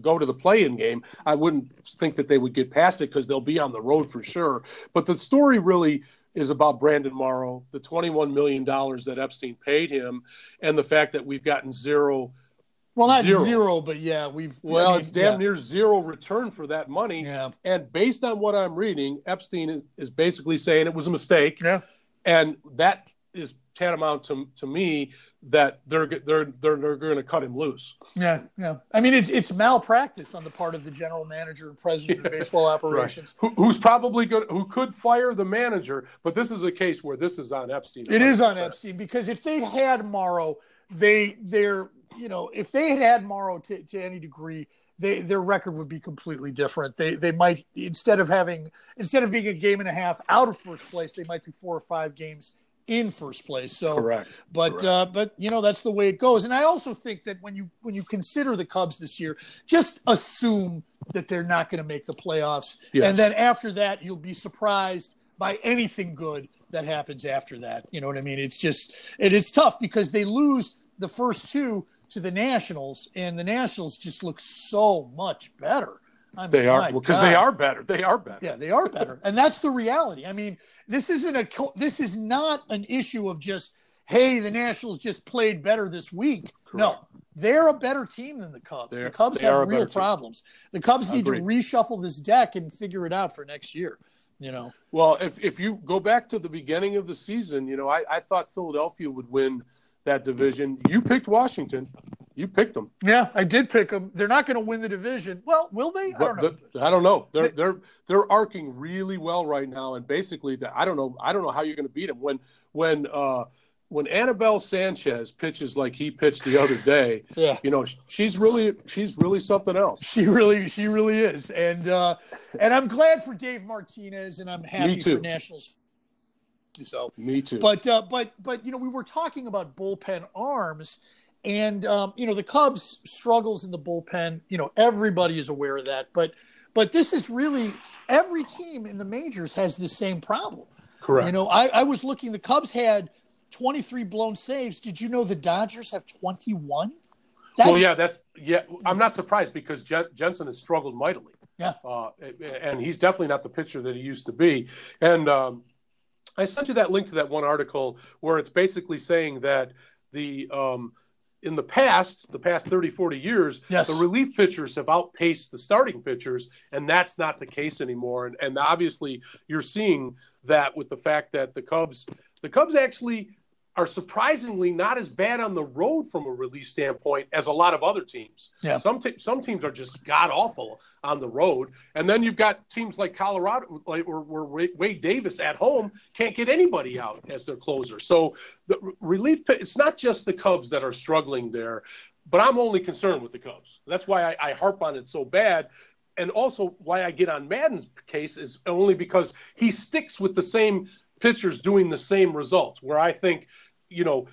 go to the play-in game. I wouldn't think that they would get past it because they'll be on the road for sure. But the story really is about Brandon Morrow, the $21 million that Epstein paid him, and the fact that we've gotten zero. Well, not zero, zero but yeah, we've. Well, I mean, it's damn yeah. near zero return for that money. Yeah. And based on what I'm reading, Epstein is, is basically saying it was a mistake. Yeah. And that is tantamount to, to me that they're they're they're, they're going to cut him loose. Yeah, yeah. I mean, it's it's malpractice on the part of the general manager and president yeah. of baseball operations, right. Who, who's probably good, who could fire the manager. But this is a case where this is on Epstein. It is on Epstein because if they had Morrow, they they're you know if they had had Morrow to, to any degree. They, their record would be completely different. They they might instead of having instead of being a game and a half out of first place, they might be four or five games in first place. So correct. But correct. Uh, but you know that's the way it goes. And I also think that when you when you consider the Cubs this year, just assume that they're not going to make the playoffs, yes. and then after that you'll be surprised by anything good that happens after that. You know what I mean? It's just it, it's tough because they lose the first two to the Nationals, and the Nationals just look so much better. I mean, they are because well, they are better. They are better. Yeah, they are better, and that's the reality. I mean, this isn't a this is not an issue of just hey, the Nationals just played better this week. Correct. No, they're a better team than the Cubs. They're, the Cubs have real problems. The Cubs need to reshuffle this deck and figure it out for next year. You know. Well, if if you go back to the beginning of the season, you know, I, I thought Philadelphia would win that division. You picked Washington. You picked them. Yeah, I did pick them. They're not going to win the division. Well, will they? I don't know. I don't know. They're they, are they're arcing really well right now, and basically, I don't know. I don't know how you're going to beat them when when uh, when Anibal Sanchez pitches like he pitched the other day. yeah, you know she's really she's really something else. She really she really is, and uh, and I'm glad for Dave Martinez, and I'm happy for Nationals. So me too. But uh, but but you know we were talking about bullpen arms and um, you know the Cubs struggles in the bullpen. You know everybody is aware of that, but but this is really every team in the majors has the same problem. Correct. You know, I, I was looking. The Cubs had 23 blown saves. Did you know the Dodgers have 21? well, yeah, that yeah. I'm not surprised because Jansen has struggled mightily. Yeah, uh, and he's definitely not the pitcher that he used to be. And um, I sent you that link to that one article where it's basically saying that the um, in the past, the past 30, 40 years, yes. the relief pitchers have outpaced the starting pitchers, and that's not the case anymore. And, and obviously, you're seeing that with the fact that the Cubs, the Cubs actually are surprisingly not as bad on the road from a relief standpoint as a lot of other teams. Yeah. Some te- some teams are just god awful on the road, and then you've got teams like Colorado, like where, where Wade Davis at home can't get anybody out as their closer. So the relief, it's not just the Cubs that are struggling there, but I'm only concerned with the Cubs. That's why I, I harp on it so bad and also why I get on Maddon's case is only because he sticks with the same pitchers doing the same results. Where I think, you know,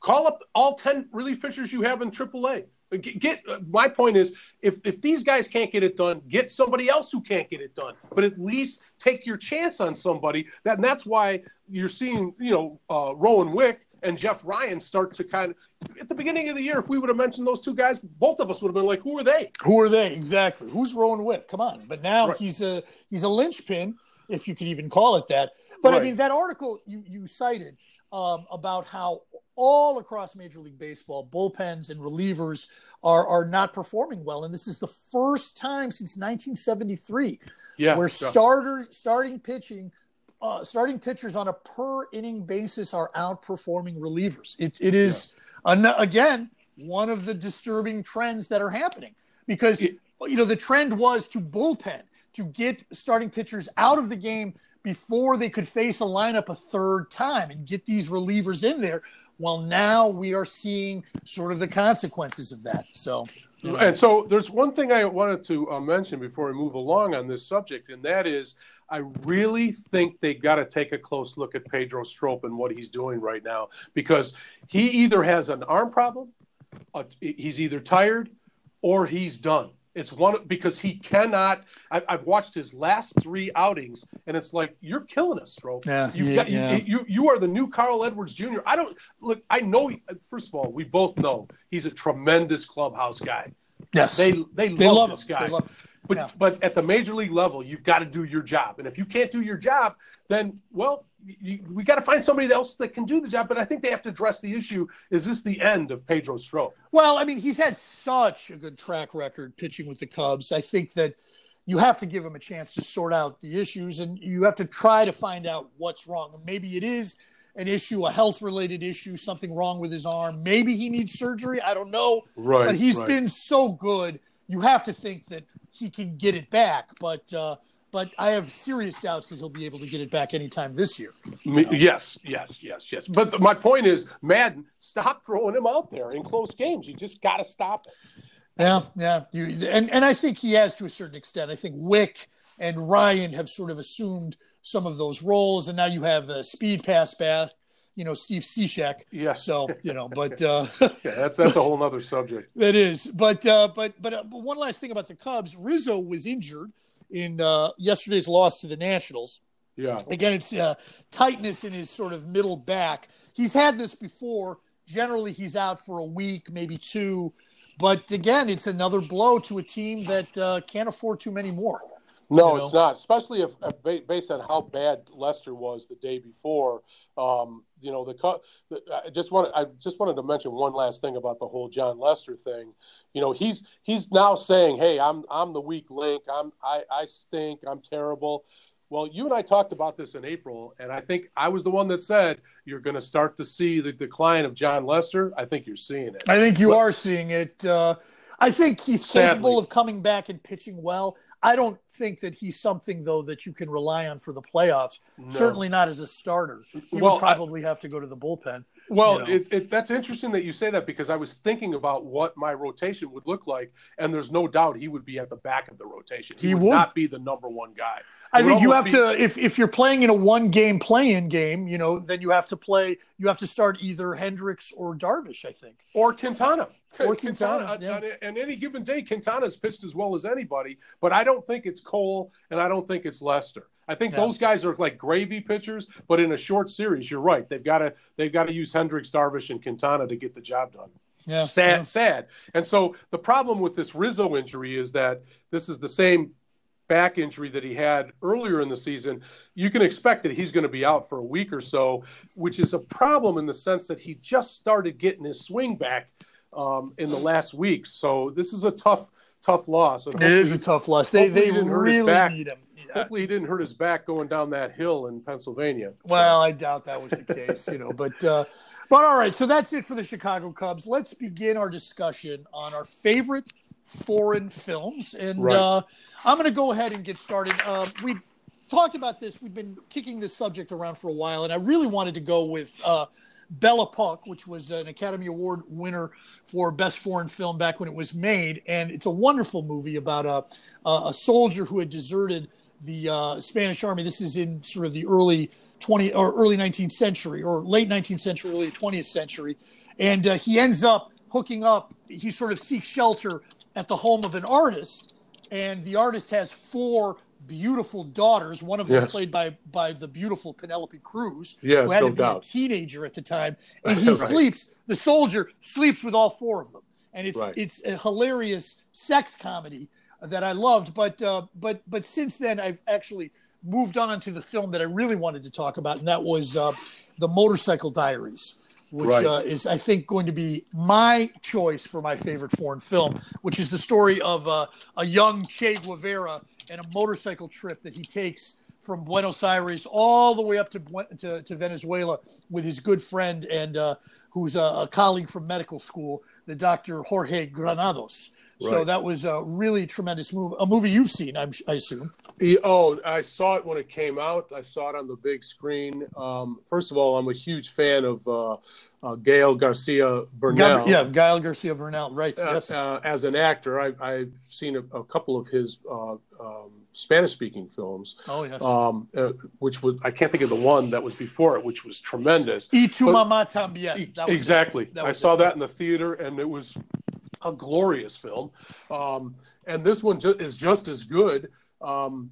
call up all ten relief pitchers you have in AAA. Get, get my point is if if these guys can't get it done, get somebody else who can't get it done. But at least take your chance on somebody. That and that's why you're seeing you know uh, Rowan Wick and Jeff Ryan start to kind of at the beginning of the year. If we would have mentioned those two guys, both of us would have been like, "Who are they? Who are they exactly? Who's Rowan Wick? Come on!" But now Right. he's a he's a linchpin, if you could even call it that. But I mean, that article you you cited um, about how all across Major League Baseball, bullpens and relievers are are not performing well, and this is the first time since 1973 Yeah, where yeah. starter starting pitching uh, starting pitchers on a per inning basis are outperforming relievers. It, it is an, again one of the disturbing trends that are happening because It- you know the trend was to bullpen to get starting pitchers out of the game before they could face a lineup a third time and get these relievers in there. Well, now we are seeing sort of the consequences of that. So, you know, And so there's one thing I wanted to uh, mention before we move along on this subject, and that is I really think they've got to take a close look at Pedro Strop and what he's doing right now because he either has an arm problem, uh, he's either tired, or he's done. It's one because he cannot. I, I've watched his last three outings, and it's like you're killing us, Strop. Yeah, You've yeah, got, you- yeah. you, you are the new Carl Edwards Jr. I don't look. I know. he- First of all, we both know he's a tremendous clubhouse guy. yes, They they, They love, love this guy. Love- but yeah. but at the major league level, you've got to do your job. And if you can't do your job, then well, you, we got to find somebody else that can do the job. But I think they have to address the issue: is this the end of Pedro Strop? Well, I mean, he's had such a good track record pitching with the Cubs. I think that you have to give him a chance to sort out the issues and you have to try to find out what's wrong. Maybe it is an issue, a health related issue, something wrong with his arm. Maybe he needs surgery. I don't know. Right, But he's right. been so good. You have to think that he can get it back. But, uh, but I have serious doubts that he'll be able to get it back anytime this year. Yes, yes, yes, yes. But my point is, Maddon, stop throwing him out there in close games. You just got to stop it. Yeah, yeah. You, and and I think he has to a certain extent. I think Wick and Ryan have sort of assumed some of those roles, and now you have a speed pass back, you know, Steve Cishek. Yeah. So you know, but uh, Yeah, that's that's a whole other subject. that is. But uh, but but, uh, but one last thing about the Cubs: Rizzo was injured in uh, yesterday's loss to the Nationals. Yeah. Again, it's uh, tightness in his sort of middle back. He's had this before. Generally, he's out for a week, maybe two. But again, it's another blow to a team that uh, can't afford too many more. No, you know? it's not. Especially if, if based on how bad Lester was the day before. Um, you know, the, Cu- the I just want I just wanted to mention one last thing about the whole Jon Lester thing. You know, he's he's now saying, "Hey, I'm I'm the weak link. I'm I I stink. I'm terrible." Well, you and I talked about this in April, and I think I was the one that said you're going to start to see the decline of Jon Lester. I think you're seeing it. I think you are seeing it. Uh, I think he's capable of coming back and pitching well. I don't think that he's something though that you can rely on for the playoffs. Certainly not as a starter. He Well, would probably have to go to the bullpen. Well, you know. it, it, that's interesting that you say that because I was thinking about what my rotation would look like, and there's no doubt he would be at the back of the rotation. He, He would, would. not be the number one guy. I think you have almost to if if you're playing in a one game play in game, you know, then you have to play you have to start either Hendricks or Darvish, I think. or Quintana. Or Quintana, on- uh, yeah. Uh, on, on any given day, Quintana's pitched as well as anybody, but I don't think it's Cole and I don't think it's Lester. I think Yeah. those guys are like gravy pitchers, but in a short series, you're right. They've got to they've got to use Hendricks, Darvish, and Quintana to get the job done. Yeah. sad, sad. And so the problem with this Rizzo injury is that this is the same back injury that he had earlier in the season, you can expect that he's going to be out for a week or so, which is a problem in the sense that he just started getting his swing back um, in the last week. So this is a tough, tough loss. It is a tough loss. They they really need him. Hopefully, he didn't hurt his back going down that hill in Pennsylvania. Well, I doubt that was the case, you know. But uh, but all right, so that's it for the Chicago Cubs. Let's begin our discussion on our favorite foreign films, and right. uh, I'm going to go ahead and get started. Uh, we talked about this. We've been kicking this subject around for a while, and I really wanted to go with uh, Belle Epoque, which was an Academy Award winner for Best Foreign Film back when it was made, and it's a wonderful movie about a a soldier who had deserted the uh, Spanish army. This is in sort of the early 20 or early 19th century or late 19th century, early 20th century, and uh, he ends up hooking up. He sort of seeks shelter at the home of an artist, and the artist has four beautiful daughters. One of them yes. played by by the beautiful Penelope Cruz, yes, who had no to be doubt. a teenager at the time, and he right. sleeps. The soldier sleeps with all four of them, and it's right. it's a hilarious sex comedy that I loved. But uh, but but since then, I've actually moved on to the film that I really wanted to talk about, and that was uh, the Motorcycle Diaries which right. uh, is, I think, going to be my choice for my favorite foreign film, which is the story of uh, a young Che Guevara and a motorcycle trip that he takes from Buenos Aires all the way up to to, to Venezuela with his good friend and uh, who's a, a, colleague from medical school, the Dr. Jorge Granados. Right. So that was a really tremendous movie. A movie you've seen, I'm, i assume. Oh, I saw it when it came out. I saw it on the big screen. Um, first of all, I'm a huge fan of uh, uh, Gael Garcia Bernal. yeah, Gael Garcia Bernal, right? Uh, yes. Uh, as an actor, I, have seen a, a, couple of his uh, um, Spanish-speaking films. Oh yes. Um, uh, which was I can't think of the one that was before it, which was tremendous. Y tu mamá también. exactly. I saw it. that in the theater, and it was a glorious film. Um, and this one ju- is just as good. Um,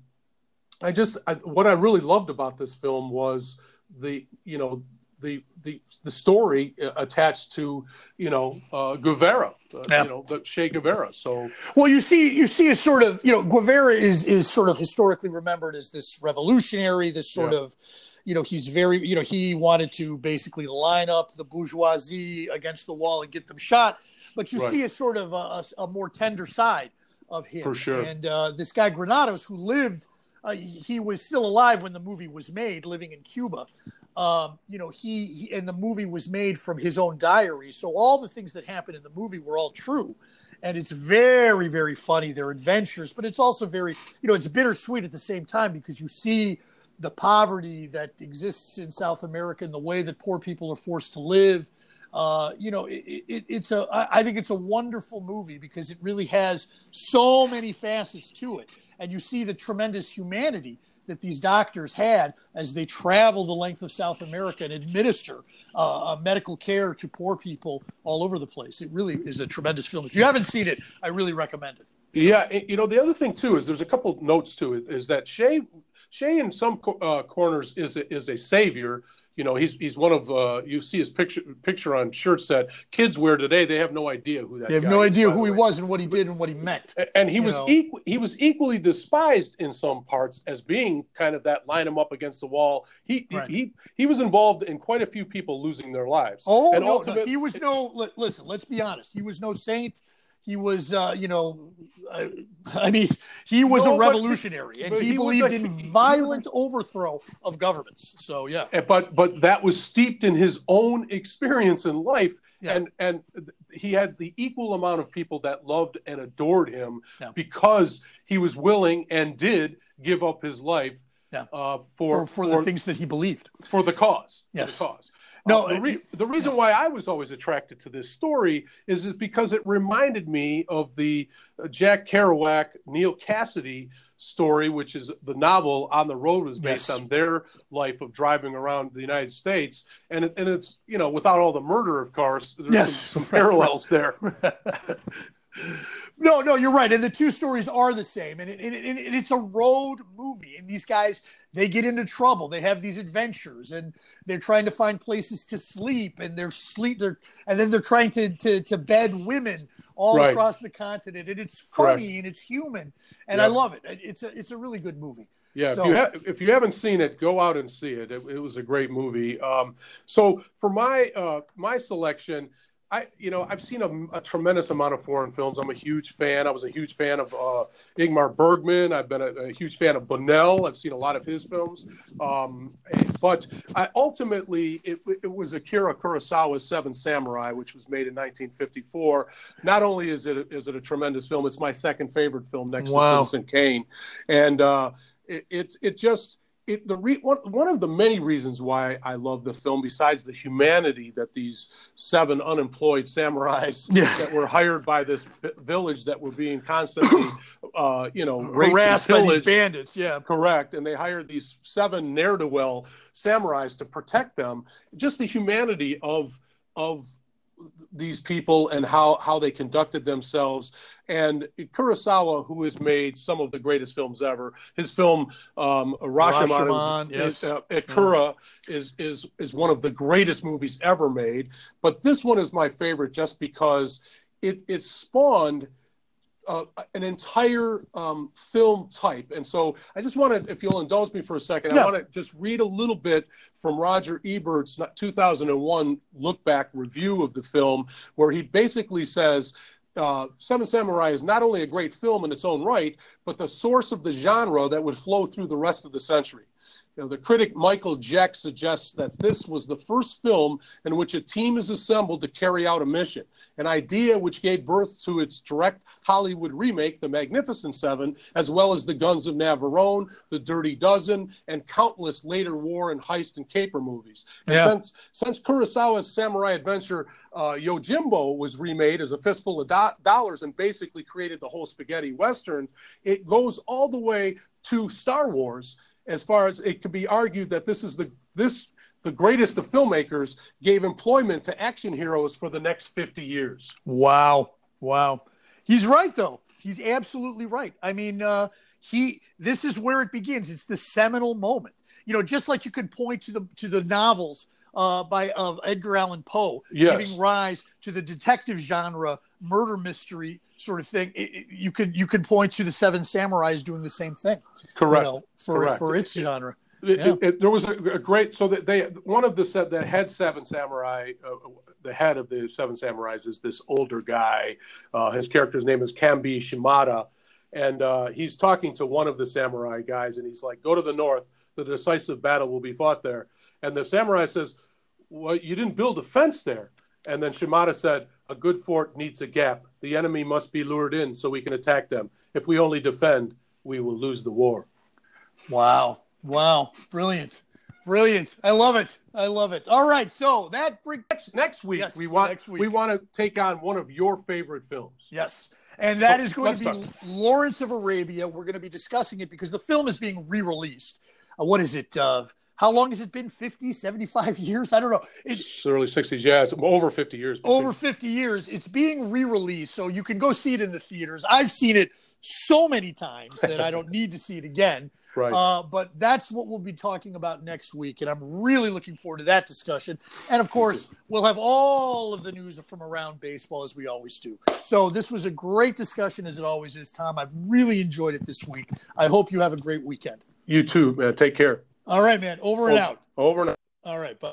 I just I, what I really loved about this film was the you know the the the story uh, attached to you know uh, Guevara, uh, yeah. you know the Che Guevara. So well, you see you see a sort of you know Guevara is is sort of historically remembered as this revolutionary, this sort yeah. of you know he's very you know he wanted to basically line up the bourgeoisie against the wall and get them shot but you right. see a sort of a, a, more tender side of him. For sure. And uh, this guy Granados, who lived, uh, he was still alive when the movie was made, living in Cuba. Um, you know, he, he, and the movie was made from his own diary. So all the things that happened in the movie were all true. And it's very, very funny. Their adventures, but it's also very, you know, it's bittersweet at the same time because you see the poverty that exists in South America and the way that poor people are forced to live uh, you know, it, it, it's a. I think it's a wonderful movie because it really has so many facets to it, and you see the tremendous humanity that these doctors had as they travel the length of South America and administer uh, medical care to poor people all over the place. It really is a tremendous film. If you haven't seen it, I really recommend it. So. Yeah, you know the other thing too is there's a couple notes to it. Is that Che Che in some uh, corners is a, is a savior you know, he's he's one of uh, you see his picture picture on shirts that kids wear today. They have no idea who that. They have no idea is, who he was and what he did and what he meant. And he was equal, he was equally despised in some parts as being kind of that line him up against the wall. He right. he he was involved in quite a few people losing their lives. Oh and no, ultimate, no, he was no. Listen, let's be honest. He was no saint he was, uh, you know, I, I, mean, he was no, a revolutionary, but, and but he, he, believed a, in violent a, overthrow of governments. So yeah, but but that was steeped in his own experience in life, yeah. and and he had the equal amount of people that loved and adored him yeah. because he was willing and did give up his life yeah. uh, for, for, for the things that he believed for the cause. Yes, the cause. No, uh, the, re- the, reason why I was always attracted to this story is, is because it reminded me of the uh, Jack Kerouac, Neal Cassady story, which is the novel On the Road was based yes. on their life of driving around the United States, and it, and it's you know without all the murder, of course. There's yes. some, some parallels there. No, no, you're right. And the two stories are the same. And, it, it, it, it's a road movie. And these guys, they get into trouble. They have these adventures and they're trying to find places to sleep and they're sleep they're and then they're trying to to, to bed women all Right. across the continent. And it's funny Correct. and it's human. And I love it. It's a it's a really good movie. Yeah, So- if you ha- if you haven't seen it, go out and see it. It, it was a great movie. Um, so for my uh, my selection, I you know I've seen a, a tremendous amount of foreign films. I'm a huge fan. I was a huge fan of uh, Ingmar Bergman. I've been a, a huge fan of Bonnell. I've seen a lot of his films. Um, but I, ultimately, it, it was Akira Kurosawa's Seven Samurai, which was made in 1954. Not only is it is it a tremendous film, it's my second favorite film next Wow. to Citizen Kane, and uh, it, it it just it the re, one one of the many reasons why I love the film, besides the humanity that these seven unemployed samurais Yeah. that were hired by this village that were being constantly, uh, you know, Harassed by these bandits. Yeah. Correct. And they hired these seven ne'er do well samurais to protect them. Just the humanity of of these people and how, how they conducted themselves. And Kurosawa, who has made some of the greatest films ever, his film um, Rashomon, Rashomon, is, yes. uh, Akira is, is, is one of the greatest movies ever made. But this one is my favorite just because it, it spawned uh, an entire um, film type. And so I just want to, if you'll indulge me for a second, Yeah. I want to just read a little bit from Roger Ebert's 2001 look back review of the film, where he basically says, uh, Seven Samurai is not only a great film in its own right, but the source of the genre that would flow through the rest of the century. You know, the critic Michael Jeck suggests that this was the first film in which a team is assembled to carry out a mission, an idea which gave birth to its direct Hollywood remake, The Magnificent Seven, as well as The Guns of Navarone, The Dirty Dozen, and countless later war and heist and caper movies. And Yeah. since, since Kurosawa's samurai adventure uh, Yojimbo was remade as a fistful of do- dollars and basically created the whole spaghetti western, it goes all the way to Star Wars as far as it could be argued that this is the this the greatest of filmmakers gave employment to action heroes for the next 50 years. Wow. Wow. He's right though. He's absolutely right. I mean, uh, he this is where it begins. It's the seminal moment. You know, just like you could point to the to the novels uh, by of Edgar Allan Poe, Yes. giving rise to the detective genre, murder mystery sort of thing. It, it- you could you could point to the Seven Samurais doing the same thing. Correct. You know, for Correct. for its genre. Yeah. it- there was a, a great so that they one of the set the head seven samurai uh, the head of the seven samurais is this older guy uh, his character's name is kambei shimada and uh, he's talking to one of the samurai guys and he's like go to the north the decisive battle will be fought there and the samurai says well you didn't build a fence there and then shimada said a good fort needs a gap the enemy must be lured in so we can attack them if we only defend we will lose the war Wow. Wow. Brilliant. Brilliant. I love it. I love it. All right. So that brings next next week Yes, we want next week. we want to take on one of your favorite films. Yes. And that So, is going to be start. Lawrence of Arabia. We're going to be discussing it because the film is being re released. Uh, what is it? Uh, how long has it been? 50, 75 years? I don't know. It, It's early '60s, yeah, it's over 50 years. over 50 years. It's being re released. So you can go see it in the theaters. I've seen it so many times that I don't need to see it again. right. Uh, but that's what we'll be talking about next week. And I'm really looking forward to that discussion. And of course, we'll have all of the news from around baseball as we always do. So this was a great discussion, as it always is, Tom. I've really enjoyed it this week. I hope you have a great weekend. you too, man. Take care. All right, man. Over and Over- out. Over and out. All right. Bye.